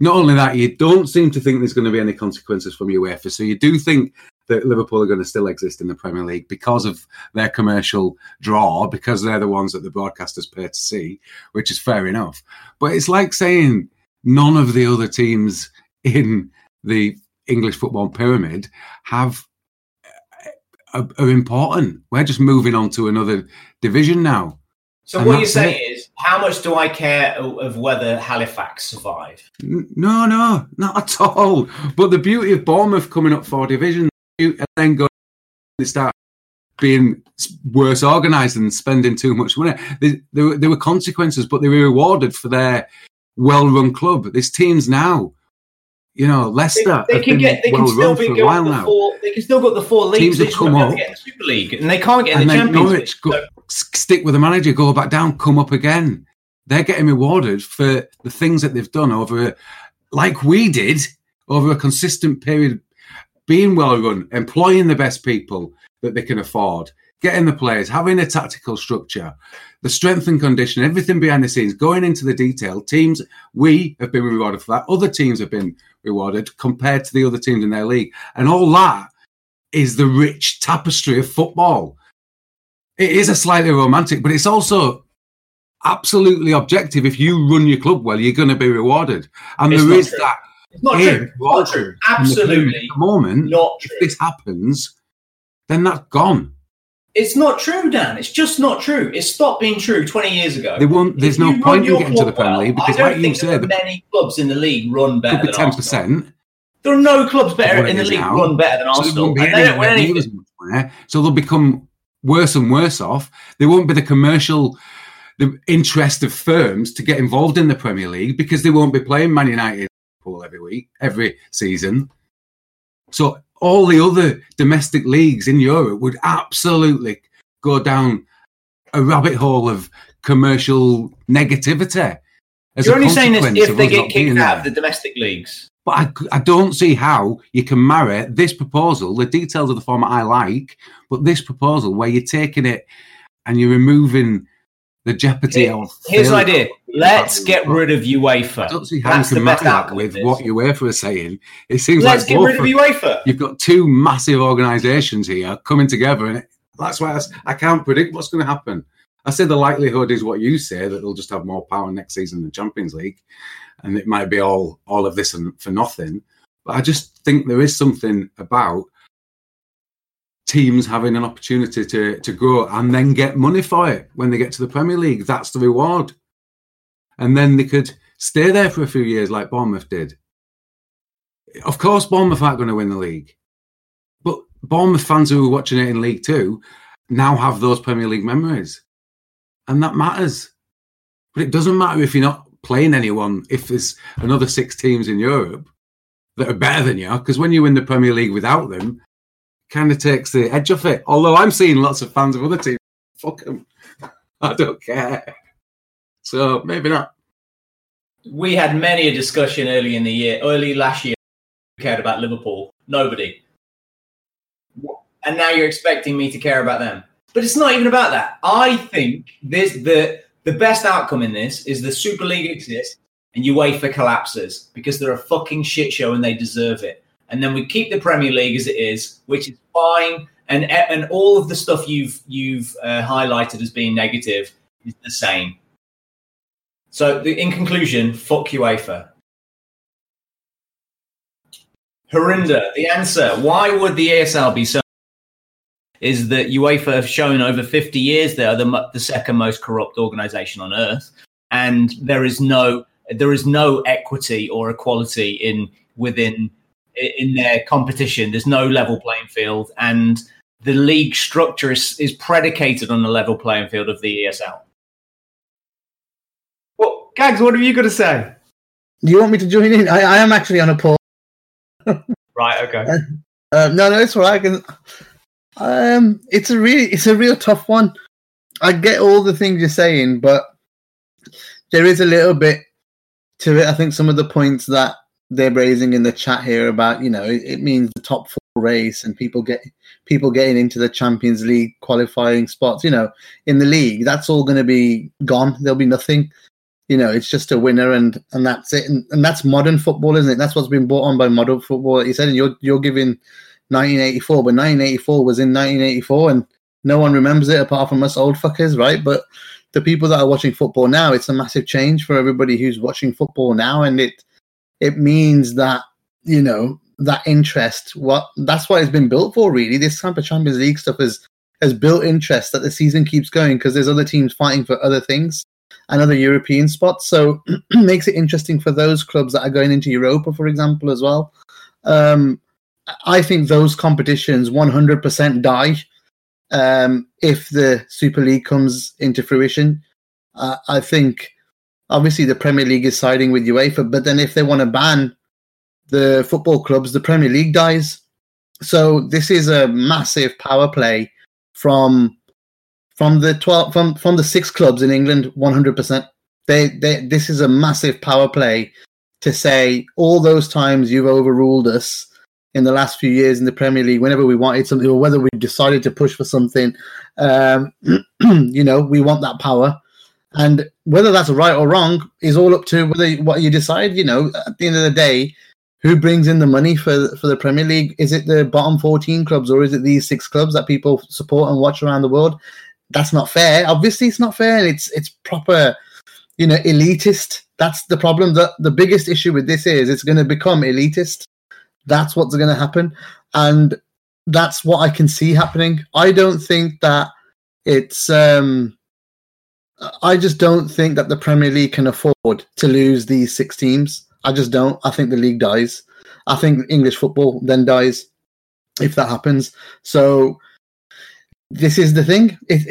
not only that, you don't seem to think there's going to be any consequences from UEFA. So you do think that Liverpool are going to still exist in the Premier League because of their commercial draw, because they're the ones that the broadcasters pay to see, which is fair enough. But it's like saying none of the other teams in the English football pyramid have are, are important. We're just moving on to another division now. So and what you're saying it. is, how much do I care of whether Halifax survive? No, no, not at all. But the beauty of Bournemouth coming up four divisions and then go they start being worse organised and spending too much money. There, there, there, were consequences, but they were rewarded for their well-run club. There's teams now, you know, Leicester. They, they can get, they can still be going the four. They can still got the four leagues. Teams have come up, get the Super League, and they can't get in the Champions League. Go, so. stick with the manager, go back down, come up again. They're getting rewarded for the things that they've done over, like we did, over a consistent period being well run, employing the best people that they can afford, getting the players, having a tactical structure, the strength and condition, everything behind the scenes, going into the detail. Teams, we have been rewarded for that. Other teams have been rewarded compared to the other teams in their league. And all that is the rich tapestry of football. It is a slightly romantic, but it's also absolutely objective. If you run your club well, you're going to be rewarded. And it's there is true. that it's not true. not true. Absolutely. the moment, not true. if this happens, then that's gone. It's not true, Dan. It's just not true. It stopped being true 20 years ago. They won't, there's if no point in getting to the Premier League because, like you said, many clubs in the league run better could be 10%. Arsenal. There are no clubs better in the league now. run better than Arsenal. So, they don't win anything. so they'll become worse and worse off. There won't be the commercial the interest of firms to get involved in the Premier League because they won't be playing Man United Liverpool every week, every season. So all the other domestic leagues in Europe would absolutely go down a rabbit hole of commercial negativity. You're only saying this if they get kicked out of the domestic leagues. But I, I don't see how you can marry this proposal, the details of the format I like, but this proposal where you're taking it and you're removing the jeopardy Here, Here's the idea. Let's get rid of UEFA. I don't see how That's you can match that with what UEFA are saying. It seems Let's like get rid of UEFA. you've got two massive organisations here coming together, and that's why I can't predict what's going to happen. I say the likelihood is what you say that they'll just have more power next season in the Champions League, and it might be all all of this and for nothing. But I just think there is something about teams having an opportunity to to grow and then get money for it when they get to the Premier League. That's the reward, and then they could stay there for a few years like Bournemouth did. Of course, Bournemouth aren't going to win the league. But Bournemouth fans who were watching it in League Two now have those Premier League memories. And that matters. But it doesn't matter if you're not playing anyone, if there's another six teams in Europe that are better than you, because when you win the Premier League without them, kind of takes the edge off it. Although I'm seeing lots of fans of other teams, fuck them. I don't care. So maybe not. We had many a discussion early in the year, early last year, cared about Liverpool. Nobody. And now you're expecting me to care about them. But it's not even about that. I think this the the best outcome in this is the Super League exists and UEFA collapses because they're a fucking shit show and they deserve it. And then we keep the Premier League as it is, which is fine. And and all of the stuff you've you've uh, highlighted as being negative is the same. So, the, in conclusion, fuck UEFA. Harinder, the answer. Why would the ESL be so? Is that UEFA have shown over 50 years they are the, the second most corrupt organization on earth, and there is no there is no equity or equality in within in their competition. There's no level playing field, and the league structure is, is predicated on the level playing field of the ESL. Gags, what have you got to say? Do you want me to join in? I, I am actually on a poll. Right, okay. Uh, no, no, it's all right. I can, um, it's a really, it's a real tough one. I get all the things you're saying, but there is a little bit to it. I think some of the points that they're raising in the chat here about, you know, it, it means the top four race and people get people getting into the Champions League qualifying spots. You know, in the league, that's all going to be gone. There'll be nothing. You know, it's just a winner and and that's it. And, and that's modern football, isn't it? That's what's been brought on by modern football. You said, and you're you're giving 1984, but 1984 was in 1984, and no one remembers it apart from us old fuckers, right? But the people that are watching football now, it's a massive change for everybody who's watching football now, and it it means that you know that interest. What that's what it's been built for, really. This type of Champions League stuff has has built interest that the season keeps going because there's other teams fighting for other things and other European spots. So makes it interesting for those clubs that are going into Europa, for example, as well. Um, I think those competitions 100% die um, if the Super League comes into fruition. Uh, I think obviously the Premier League is siding with UEFA, but then if they want to ban the football clubs, the Premier League dies. So this is a massive power play from from the 12 from from the six clubs in England 100%. They they this is a massive power play to say all those times you've overruled us in the last few years in the Premier League, whenever we wanted something or whether we decided to push for something, um, you know, we want that power. And whether that's right or wrong is all up to whether what you decide. You know, at the end of the day, who brings in the money for for the Premier League? Is it the bottom fourteen clubs or is it these six clubs that people support and watch around the world? That's not fair. Obviously, it's not fair. It's it's proper, you know, elitist. That's the problem. The the biggest issue with this is it's going to become elitist. That's what's going to happen, and that's what I can see happening. I don't think that it's. um I just don't think that the Premier League can afford to lose these six teams. I just don't. I think the league dies. I think English football then dies if that happens. So this is the thing. It,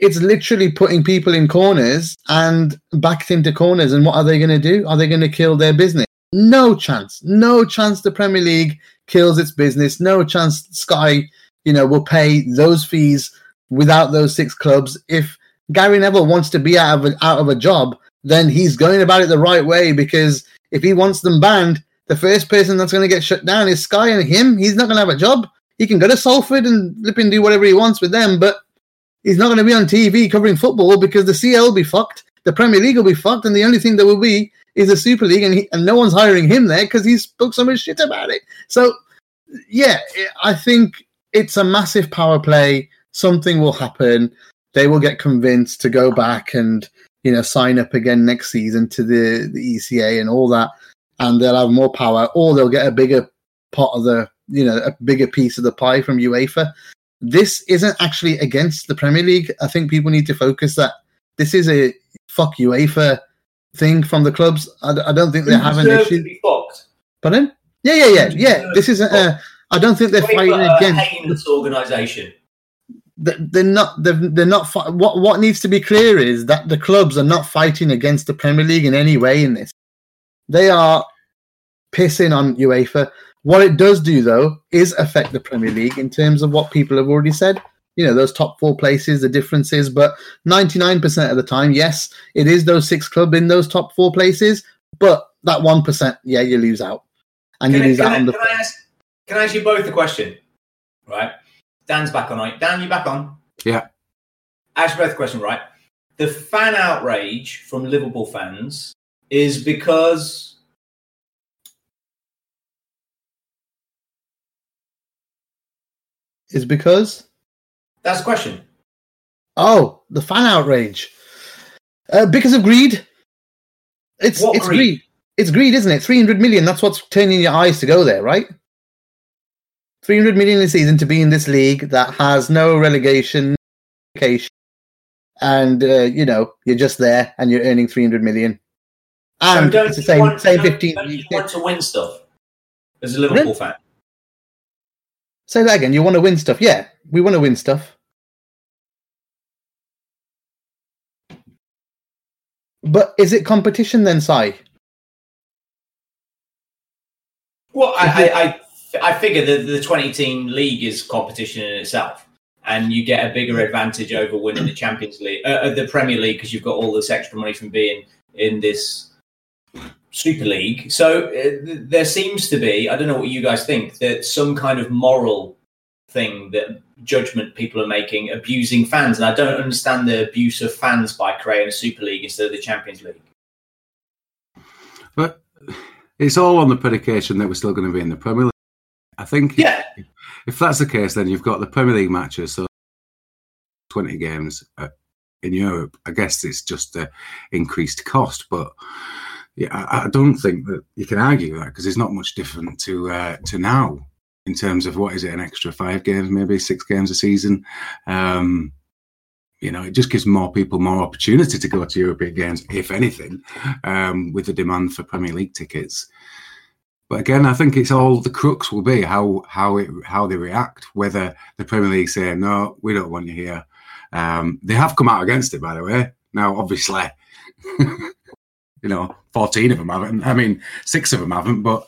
it's literally putting people in corners and backed into corners. And what are they going to do? Are they going to kill their business? No chance. No chance. The Premier League kills its business. No chance. Sky, you know, will pay those fees without those six clubs. If Gary Neville wants to be out of a, out of a job, then he's going about it the right way because if he wants them banned, the first person that's going to get shut down is Sky and him. He's not going to have a job. He can go to Salford and flip and do whatever he wants with them, but he's not going to be on TV covering football because the CL will be fucked. the Premier League will be fucked, and the only thing that will be is a Super League, and, he, and no one's hiring him there because he spoke so much shit about it. So, yeah, I think it's a massive power play. Something will happen. They will get convinced to go back and you know sign up again next season to the the ECA and all that, and they'll have more power, or they'll get a bigger part of the you know a bigger piece of the pie from UEFA. This isn't actually against the Premier League. I think people need to focus that this is a fuck UEFA thing from the clubs. I, I don't think they Who have an issue. to be fucked? Pardon? Yeah, yeah, yeah, yeah. This isn't. be I don't think they're fighting against. heinous organisation. they're not they're, they're not what what needs to be clear is that the clubs are not fighting against the Premier League in any way in this. They are pissing on UEFA. What it does do though is affect the Premier League in terms of what people have already said. You know, those top four places, the differences, but 99% of the time, yes, it is those six clubs in those top four places, but that 1%, yeah, you lose out. And Can you I, lose can, out I, on the can I ask? Can I ask you both a question? Right, Dan's back on. Right, Dan, you back on? Yeah. Ask you both a question. Right, the fan outrage from Liverpool fans is because is because that's the question. Oh, the fan outrage. Uh, because of greed. It's What it's greed? greed. It's greed, isn't it? 300 million. That's what's turning your eyes to go there, right? 300 million a season to be in this league that has no relegation, and uh, you know you're just there and you're earning 300 million. And so don't it's the same want, same 15. don't you want to win stuff as a Liverpool fan? Say that again. You want to win stuff? Yeah, we want to win stuff. But is it competition then, Si? Well, I, I, I, I figure that the 20 team league is competition in itself. And you get a bigger advantage over winning the Champions League, uh, uh, the Premier League, because you've got all this extra money from being in this Super League. So uh, there seems to be, I don't know what you guys think, that some kind of moral thing that judgment people are making abusing fans. And I don't understand the abuse of fans by creating a Super League instead of the Champions League. But it's all on the predication that we're still going to be in the Premier League. I think Yeah. if that's the case, then you've got the Premier League matches, so 20 games uh, in Europe. I guess it's just the increased cost, but yeah, I, I don't think that you can argue that because it's not much different to uh, to now in terms of what is it, an extra five games, maybe six games a season. Um, you know, it just gives more people more opportunity to go to European games, if anything, um, with the demand for Premier League tickets. But again, I think it's all the crux will be how how it how they react. Whether the Premier League say no, we don't want you here. Um, they have come out against it, by the way. Now, obviously, you know, fourteen of them haven't. I mean, six of them haven't. But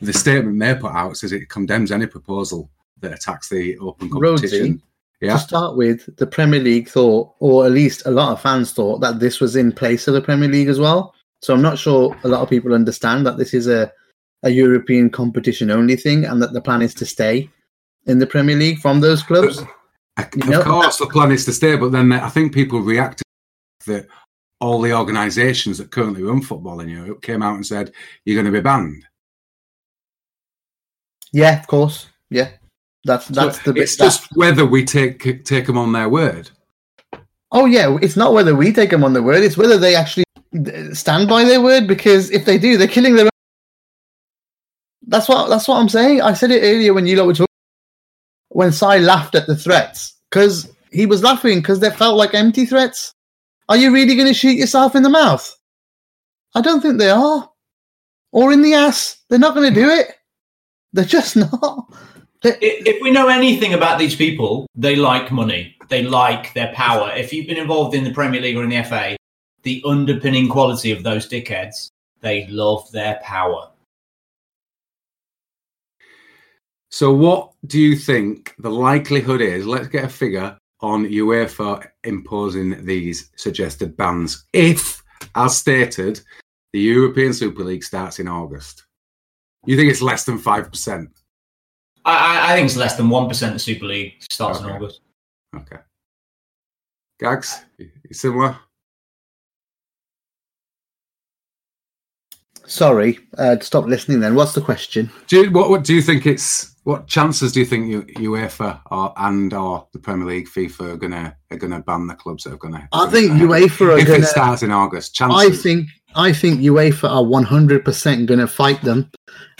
the statement they put out says it condemns any proposal that attacks the open competition. Rhodesy, Yeah, To start with, the Premier League thought, or at least a lot of fans thought, that this was in place of the Premier League as well. So I'm not sure a lot of people understand that this is a, a European competition only thing and that the plan is to stay in the Premier League from those clubs. Of You know, course, the plan is to stay, but then I think people reacted that all the organisations that currently run football in Europe came out and said you're going to be banned. Yeah, of course. Yeah. That's that's So the bit it's that- just whether we take take them on their word. Oh yeah, it's not whether we take them on the word; it's whether they actually stand by their word. Because if they do, they're killing their. Own. That's what that's what I'm saying. I said it earlier when you lot were talking. When Si laughed at the threats, because he was laughing because they felt like empty threats. Are you really going to shoot yourself in the mouth? I don't think they are, or in the ass. They're not going to do it. They're just not. They- I- If we know anything about these people, they like money. They like their power. If you've been involved in the Premier League or in the FA, the underpinning quality of those dickheads, they love their power. So, what do you think the likelihood is? Let's get a figure on UEFA imposing these suggested bans if, as stated, the European Super League starts in August. You think it's less than 5%? I, I think it's less than 1% the Super League starts okay. in August. Okay. Gags, similar? Sorry, uh, stop listening then. What's the question? Do you, what, what do you think it's what chances do you think UEFA or and or the Premier League, FIFA are gonna are gonna ban the clubs that are gonna? I think UEFA are if gonna. it starts in August. Chances. I think I think UEFA are one hundred percent going to fight them.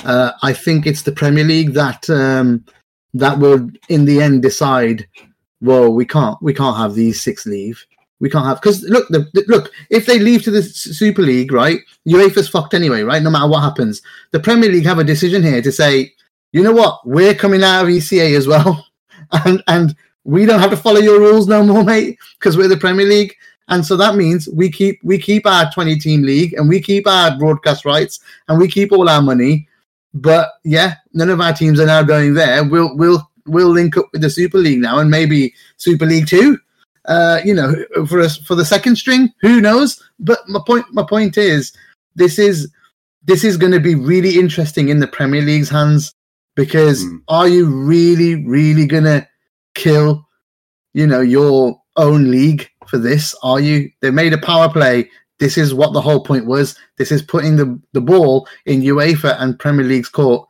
Uh, I think it's the Premier League that um, that will, in the end, decide. Well, we can't we can't have these six leave. We can't have because look, the, the- look. If they leave to the Super League, right? UEFA's fucked anyway, right? No matter what happens, the Premier League have a decision here to say, you know what, we're coming out of ECA as well, and and we don't have to follow your rules no more, mate, because we're the Premier League. And so that means we keep we keep our 20 team league and we keep our broadcast rights and we keep all our money. But yeah, none of our teams are now going there. We'll we'll we'll link up with the Super League now and maybe Super League Two. Uh, you know, for us for the second string, who knows? But my point my point is this is this is going to be really interesting in the Premier League's hands because Mm. are you really really going to kill you know your own league for this? Are you they made a power play. This is what the whole point was. This is putting the, the ball in uefa and premier league's court.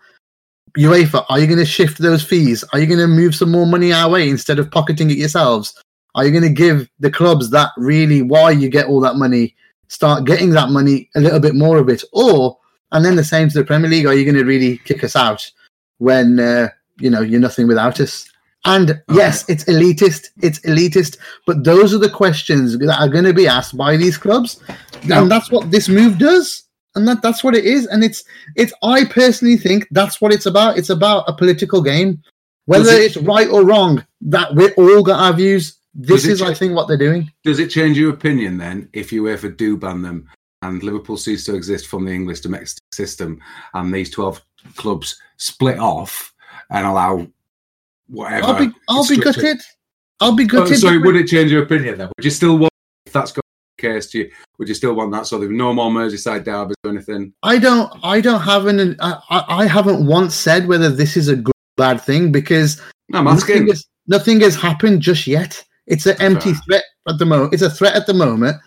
Uefa are you going to shift those fees? Are you going to move some more money our way instead of pocketing it yourselves? Are you going to give the clubs that really why you get all that money start getting that money a little bit more of it? Or and then the same to the premier league are you going to really kick us out when uh, you know you're nothing without us and yes, it's elitist. It's elitist. But those are the questions that are going to be asked by these clubs, and that's what this move does. And that, that's what it is. And it's it's. I personally think that's what it's about. It's about a political game, whether it- it's right or wrong. That we all got our views. This is, I think, what they're doing. Does it change your opinion then if you ever do ban them and Liverpool cease to exist from the English domestic system and these 12 clubs split off and allow whatever? I'll be I'll be gutted. I'll be Oh, gutted. sorry, because- would it change your opinion then? Would you still want, if that's to be the case, do you, would you still want that sort of no more Merseyside derbies or anything? I don't. I don't have an. I, I haven't once said whether this is a good bad thing because No, nothing has, nothing has happened just yet. It's an empty Fair. threat at the moment. It's a threat at the moment.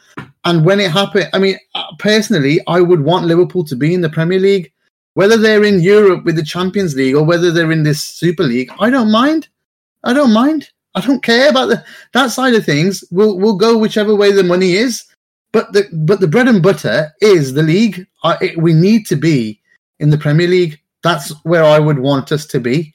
And when it happened, I mean, uh, personally, I would want Liverpool to be in the Premier League, whether they're in Europe with the Champions League or whether they're in this Super League. I don't mind. I don't mind. I don't care about the that side of things. We'll we'll go whichever way the money is. But the but the bread and butter is the league. I, it, we need to be in the Premier League. That's where I would want us to be.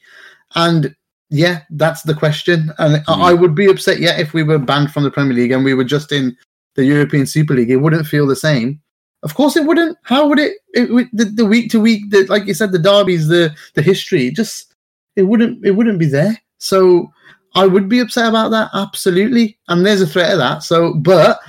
And yeah, that's the question. And I I hmm. would be upset, yeah, if we were banned from the Premier League and we were just in the European Super League. It wouldn't feel the same. Of course, it wouldn't. How would it? it would- the, the week to week, the, like you said, the derbies, the the history, just it wouldn't it wouldn't be there. So I would be upset about that, absolutely. And there's a threat of that. So, but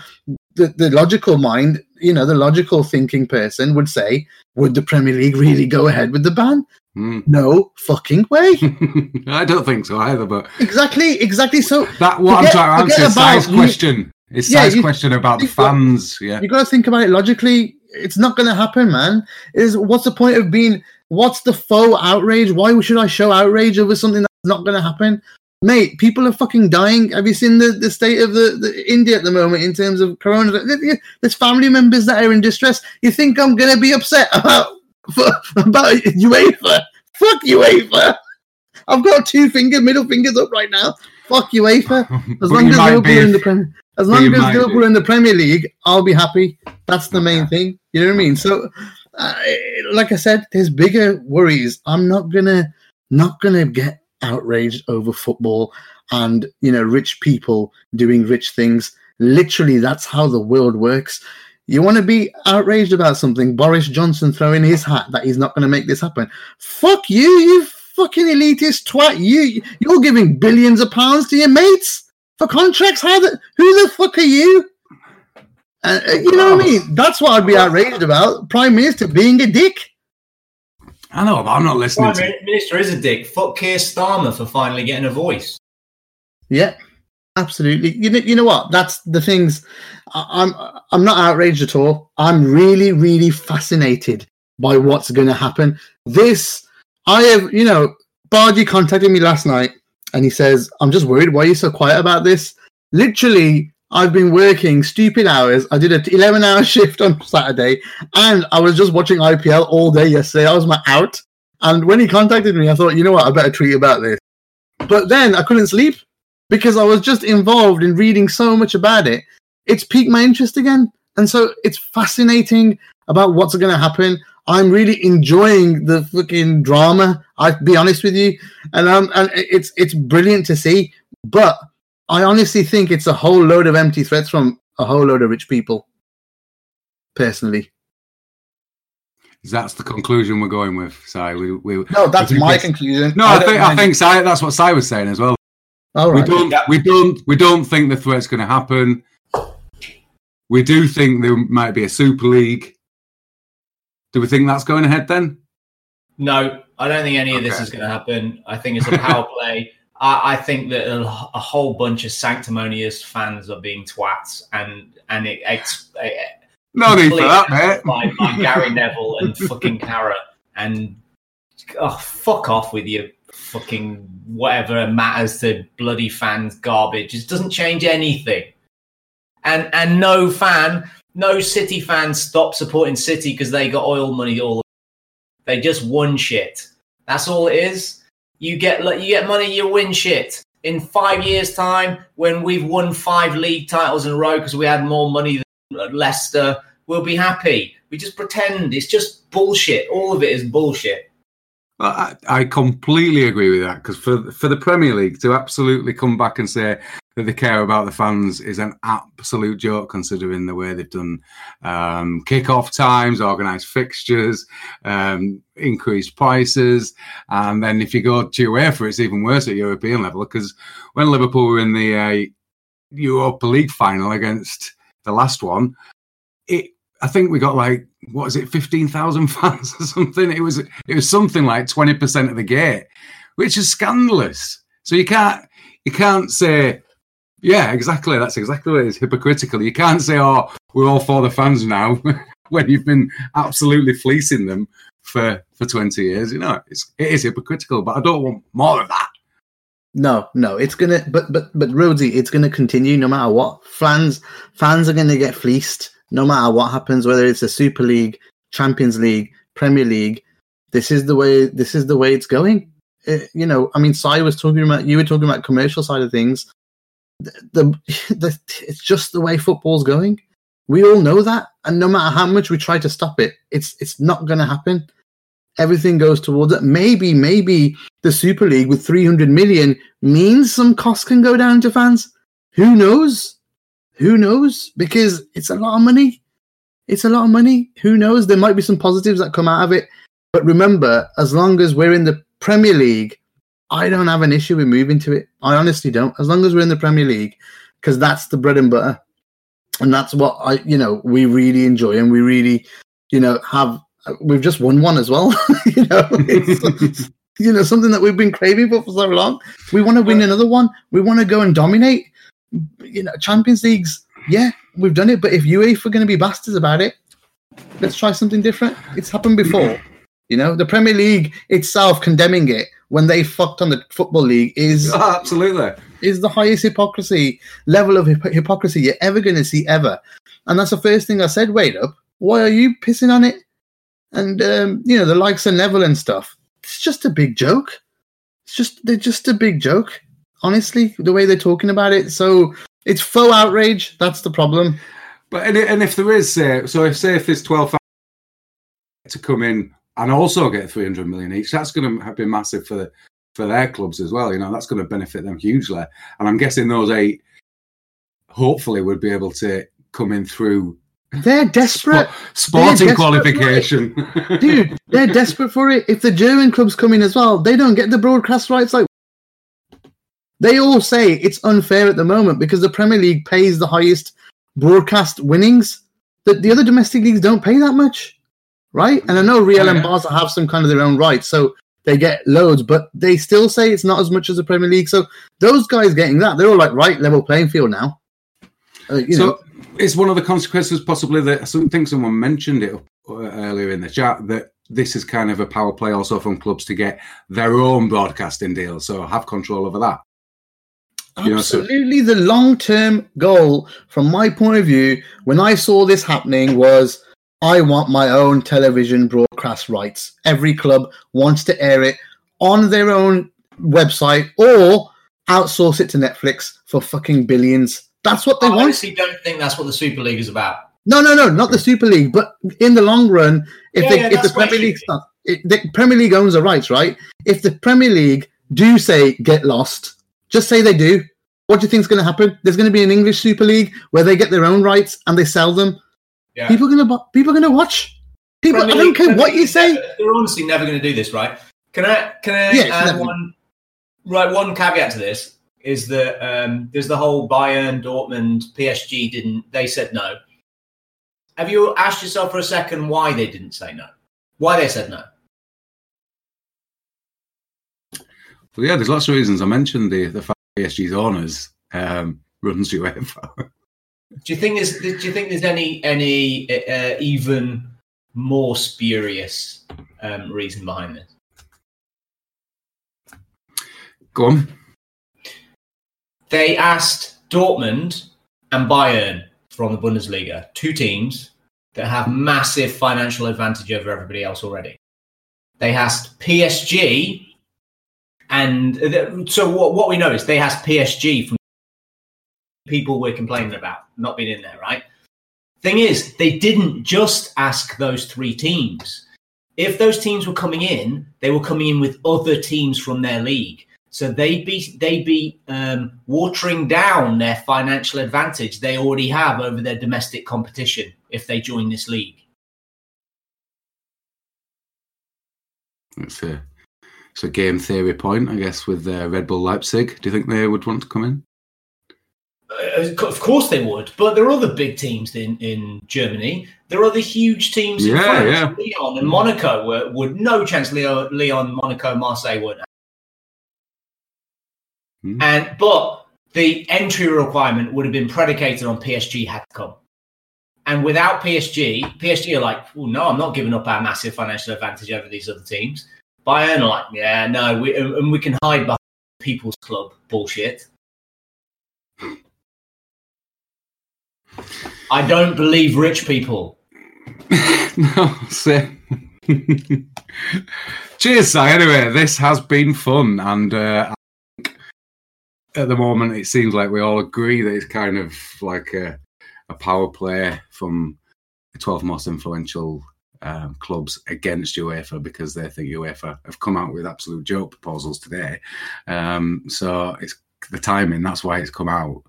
the the logical mind, you know, the logical thinking person would say, would the Premier League really go ahead with the ban? Hmm. No fucking way. I don't think so either, but exactly, exactly. So that what Forget- I'm trying to answer is about question. It's Yeah, Si's question about the got- fans. Yeah. you got to think about it logically. It's not going to happen, man. Is what's the point of being? What's the faux outrage? Why should I show outrage over something that's not going to happen, mate? People are fucking dying. Have you seen the, the state of the, the India at the moment in terms of corona? There's family members that are in distress. You think I'm going to be upset about about UEFA? Fuck UEFA! I've got two finger, middle fingers up right now. Fuck UEFA. As long you as Liverpool in the Premier, as long as Liverpool are in the Premier League, I'll be happy. That's the main thing. You know what I mean? So, uh, like I said, there's bigger worries. I'm not gonna not gonna get outraged over football and you know rich people doing rich things. Literally, that's how the world works. You want to be outraged about something? Boris Johnson throwing his hat that he's not going to make this happen. Fuck you, you fucking elitist twat! You you're giving billions of pounds to your mates for contracts. How the who the fuck are you? Uh, you know what I mean? That's what I'd be outraged about. Prime Minister being a dick. I know, but I'm not listening Prime to. Minister is a dick. Fuck Keir Starmer for finally getting a voice. Yeah, absolutely. You know, you know what? That's the things. I- I'm I'm not outraged at all. I'm really, really fascinated by what's going to happen. This, I have, you know, Bardi contacted me last night, and he says, "I'm just worried. Why are you so quiet about this?" Literally, I've been working stupid hours. I did an 11 hour shift on Saturday and I was just watching IPL all day yesterday. I was my out. And when he contacted me, I thought, you know what, I better tweet about this. But then I couldn't sleep because I was just involved in reading so much about it. It's piqued my interest again. And so it's fascinating about what's going to happen. I'm really enjoying the fucking drama. I'll be honest with you, and um, and it's it's brilliant to see. But I honestly think it's a whole load of empty threats from a whole load of rich people. Personally, That's the conclusion we're going with. Si, we, we no, that's my it's- conclusion. No, I, don't think I think Si, that's what Si was saying as well. All We don't we don't we don't think the threat's going to happen. We do think there might be a super league. Do we think that's going ahead then? No, I don't think any of this is going to happen. I think it's a power play. I, I think that a, a whole bunch of sanctimonious fans are being twats, and and it, it's No need for that, mate. by, by Gary Neville and fucking Carra, and oh fuck off with your fucking whatever matters to bloody fans garbage. It doesn't change anything. And and no fan, no City fans stop supporting City because they got oil money all they just won shit. That's all it is. You get you get money, you win shit. In five years' time, when we've won five league titles in a row because we had more money than Leicester, we'll be happy. We just pretend it's just bullshit. All of it is bullshit. I, I completely agree with that because for for the Premier League to absolutely come back and say that they care about the fans is an absolute joke, considering the way they've done um, kick-off times, organised fixtures, um, increased prices, and then if you go to UEFA, it's even worse at European level because when Liverpool were in the uh, Europa League final against the last one, it I think we got like what is it, fifteen thousand fans or something. It was it was something like twenty percent of the gate, which is scandalous. So you can't you can't say, yeah, exactly. That's exactly what it is. Hypocritical. You can't say, oh, we're all for the fans now when you've been absolutely fleecing them for for twenty years. You know, it's it is hypocritical. But I don't want more of that. No, no, it's gonna. But but but Rhodesy, it's gonna continue no matter what. Fans fans are gonna get fleeced no matter what happens. Whether it's a Super League, Champions League, Premier League, this is the way. This is the way it's going. Uh, you know, I mean, Si was talking about. You were talking about commercial side of things. The, the, it's just the way football's going. We all know that, and no matter how much we try to stop it, it's it's not going to happen. Everything goes towards it. Maybe, maybe the Super League with 300 million means some costs can go down to fans. Who knows? Who knows? Because it's a lot of money. It's a lot of money. Who knows? There might be some positives that come out of it. But remember, as long as we're in the Premier League, I don't have an issue with moving to it. I honestly don't. As long as we're in the Premier League, because that's the bread and butter. And that's what I, you know, we really enjoy and we really, you know, have. We've just won one as well. you know, it's, you know, something that we've been craving for for so long. We want to win another one. We want to go and dominate. You know, Champions Leagues. Yeah, we've done it. But if UEFA are going to be bastards about it, let's try something different. It's happened before. You know, the Premier League itself condemning it when they fucked on the football league is absolutely is the highest hypocrisy level of hip- hypocrisy you're ever going to see ever. And that's the first thing I said. Wait up, why are you pissing on it? And um, you know, the likes of Neville and stuff. It's just a big joke. It's just they're just a big joke. Honestly, the way they're talking about it. So it's faux outrage. That's the problem. But and, and if there is, say, so if say if there's twelve to come in and also get three hundred million each, that's going to be massive for the, for their clubs as well. You know, that's going to benefit them hugely. And I'm guessing those eight, hopefully, would be able to come in through They're desperate. spo- sporting desperate for it. qualification. Dude, they're desperate for it. If the German clubs come in as well, they don't get the broadcast rights. Like they all say it's unfair at the moment because the Premier League pays the highest broadcast winnings. That the other domestic leagues don't pay that much, right? And I know Real Oh, and. Barca have some kind of their own rights, so they get loads, but they still say it's not as much as the Premier League. So those guys getting that, they're all like, right, level playing field now. Uh, you know, so it's one of the consequences possibly that I think someone mentioned it uh, earlier in the chat that this is kind of a power play also from clubs to get their own broadcasting deal, so have control over that. You know, so- Absolutely, the long-term goal, from my point of view, when I saw this happening, was I want my own television broadcast rights. Every club wants to air it on their own website or outsource it to Netflix for fucking billions. That's what they I want. honestly don't think that's what the Super League is about. No, no, no, not the Super League. But in the long run, if Yeah, they, yeah, if the Premier League starts, it, the Premier League owns the rights, right? If the Premier League do say get lost, just say they do. What do you think is going to happen? There's going to be an English Super League where they get their own rights and they sell them. Yeah. People are going to people are going to watch. People, Premier I don't care Premier what you say. never- They're honestly never going to do this, right? Can I can I Yeah, add never- one right one caveat to this is that um, there's the whole Bayern, Dortmund, PSG didn't they said no. Have you asked yourself for a second why they didn't say no? Why they said no? Well, yeah, there's lots of reasons. I mentioned the the fact PSG's owners um, runs UEFA. Do you think there's do you think there's any any uh, even more spurious um, reason behind this? Go on. They asked Dortmund and Bayern from the Bundesliga, two teams that have massive financial advantage over everybody else already. They asked PSG, and uh, so what, what we know is they asked PSG from people we're complaining about not being in there, right? Thing is, they didn't just ask those three teams. If those teams were coming in, they were coming in with other teams from their league. So they'd be they'd be um, watering down their financial advantage they already have over their domestic competition if they join this league. It's a it's a game theory point, I guess, with uh, Red Bull Leipzig. Do you think they would want to come in? Uh, Of course they would, but there are other big teams in, in Germany. There are other huge teams in Yeah, France. yeah. Lyon and Monaco were, would no chance. Lyon, Lyon, Monaco, Marseille would. Hmm. And but the entry requirement would have been predicated on PSG had to come. And without PSG, PSG are like, well, no, I'm not giving up our massive financial advantage over these other teams. Bayern are like, yeah, no, we, and we can hide behind people's club bullshit. I don't believe rich people. no, same. Cheers, Si. Anyway, this has been fun, and uh, at the moment it seems like we all agree that it's kind of like a, a power play from the 12 most influential um, clubs against UEFA because they think UEFA have come out with absolute joke proposals today. Um, so it's the timing, that's why it's come out.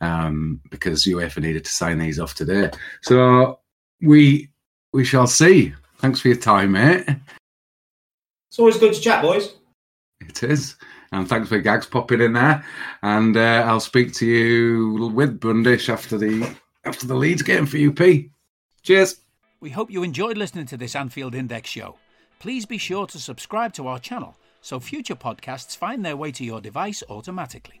Um, because UEFA needed to sign these off today. So we we shall see. Thanks for your time, mate. It's always good to chat, boys. It is. And thanks for Gags popping in there. And uh, I'll speak to you with Brundish after the after the Leeds game for UP. Cheers. We hope you enjoyed listening to this Anfield Index show. Please be sure to subscribe to our channel so future podcasts find their way to your device automatically.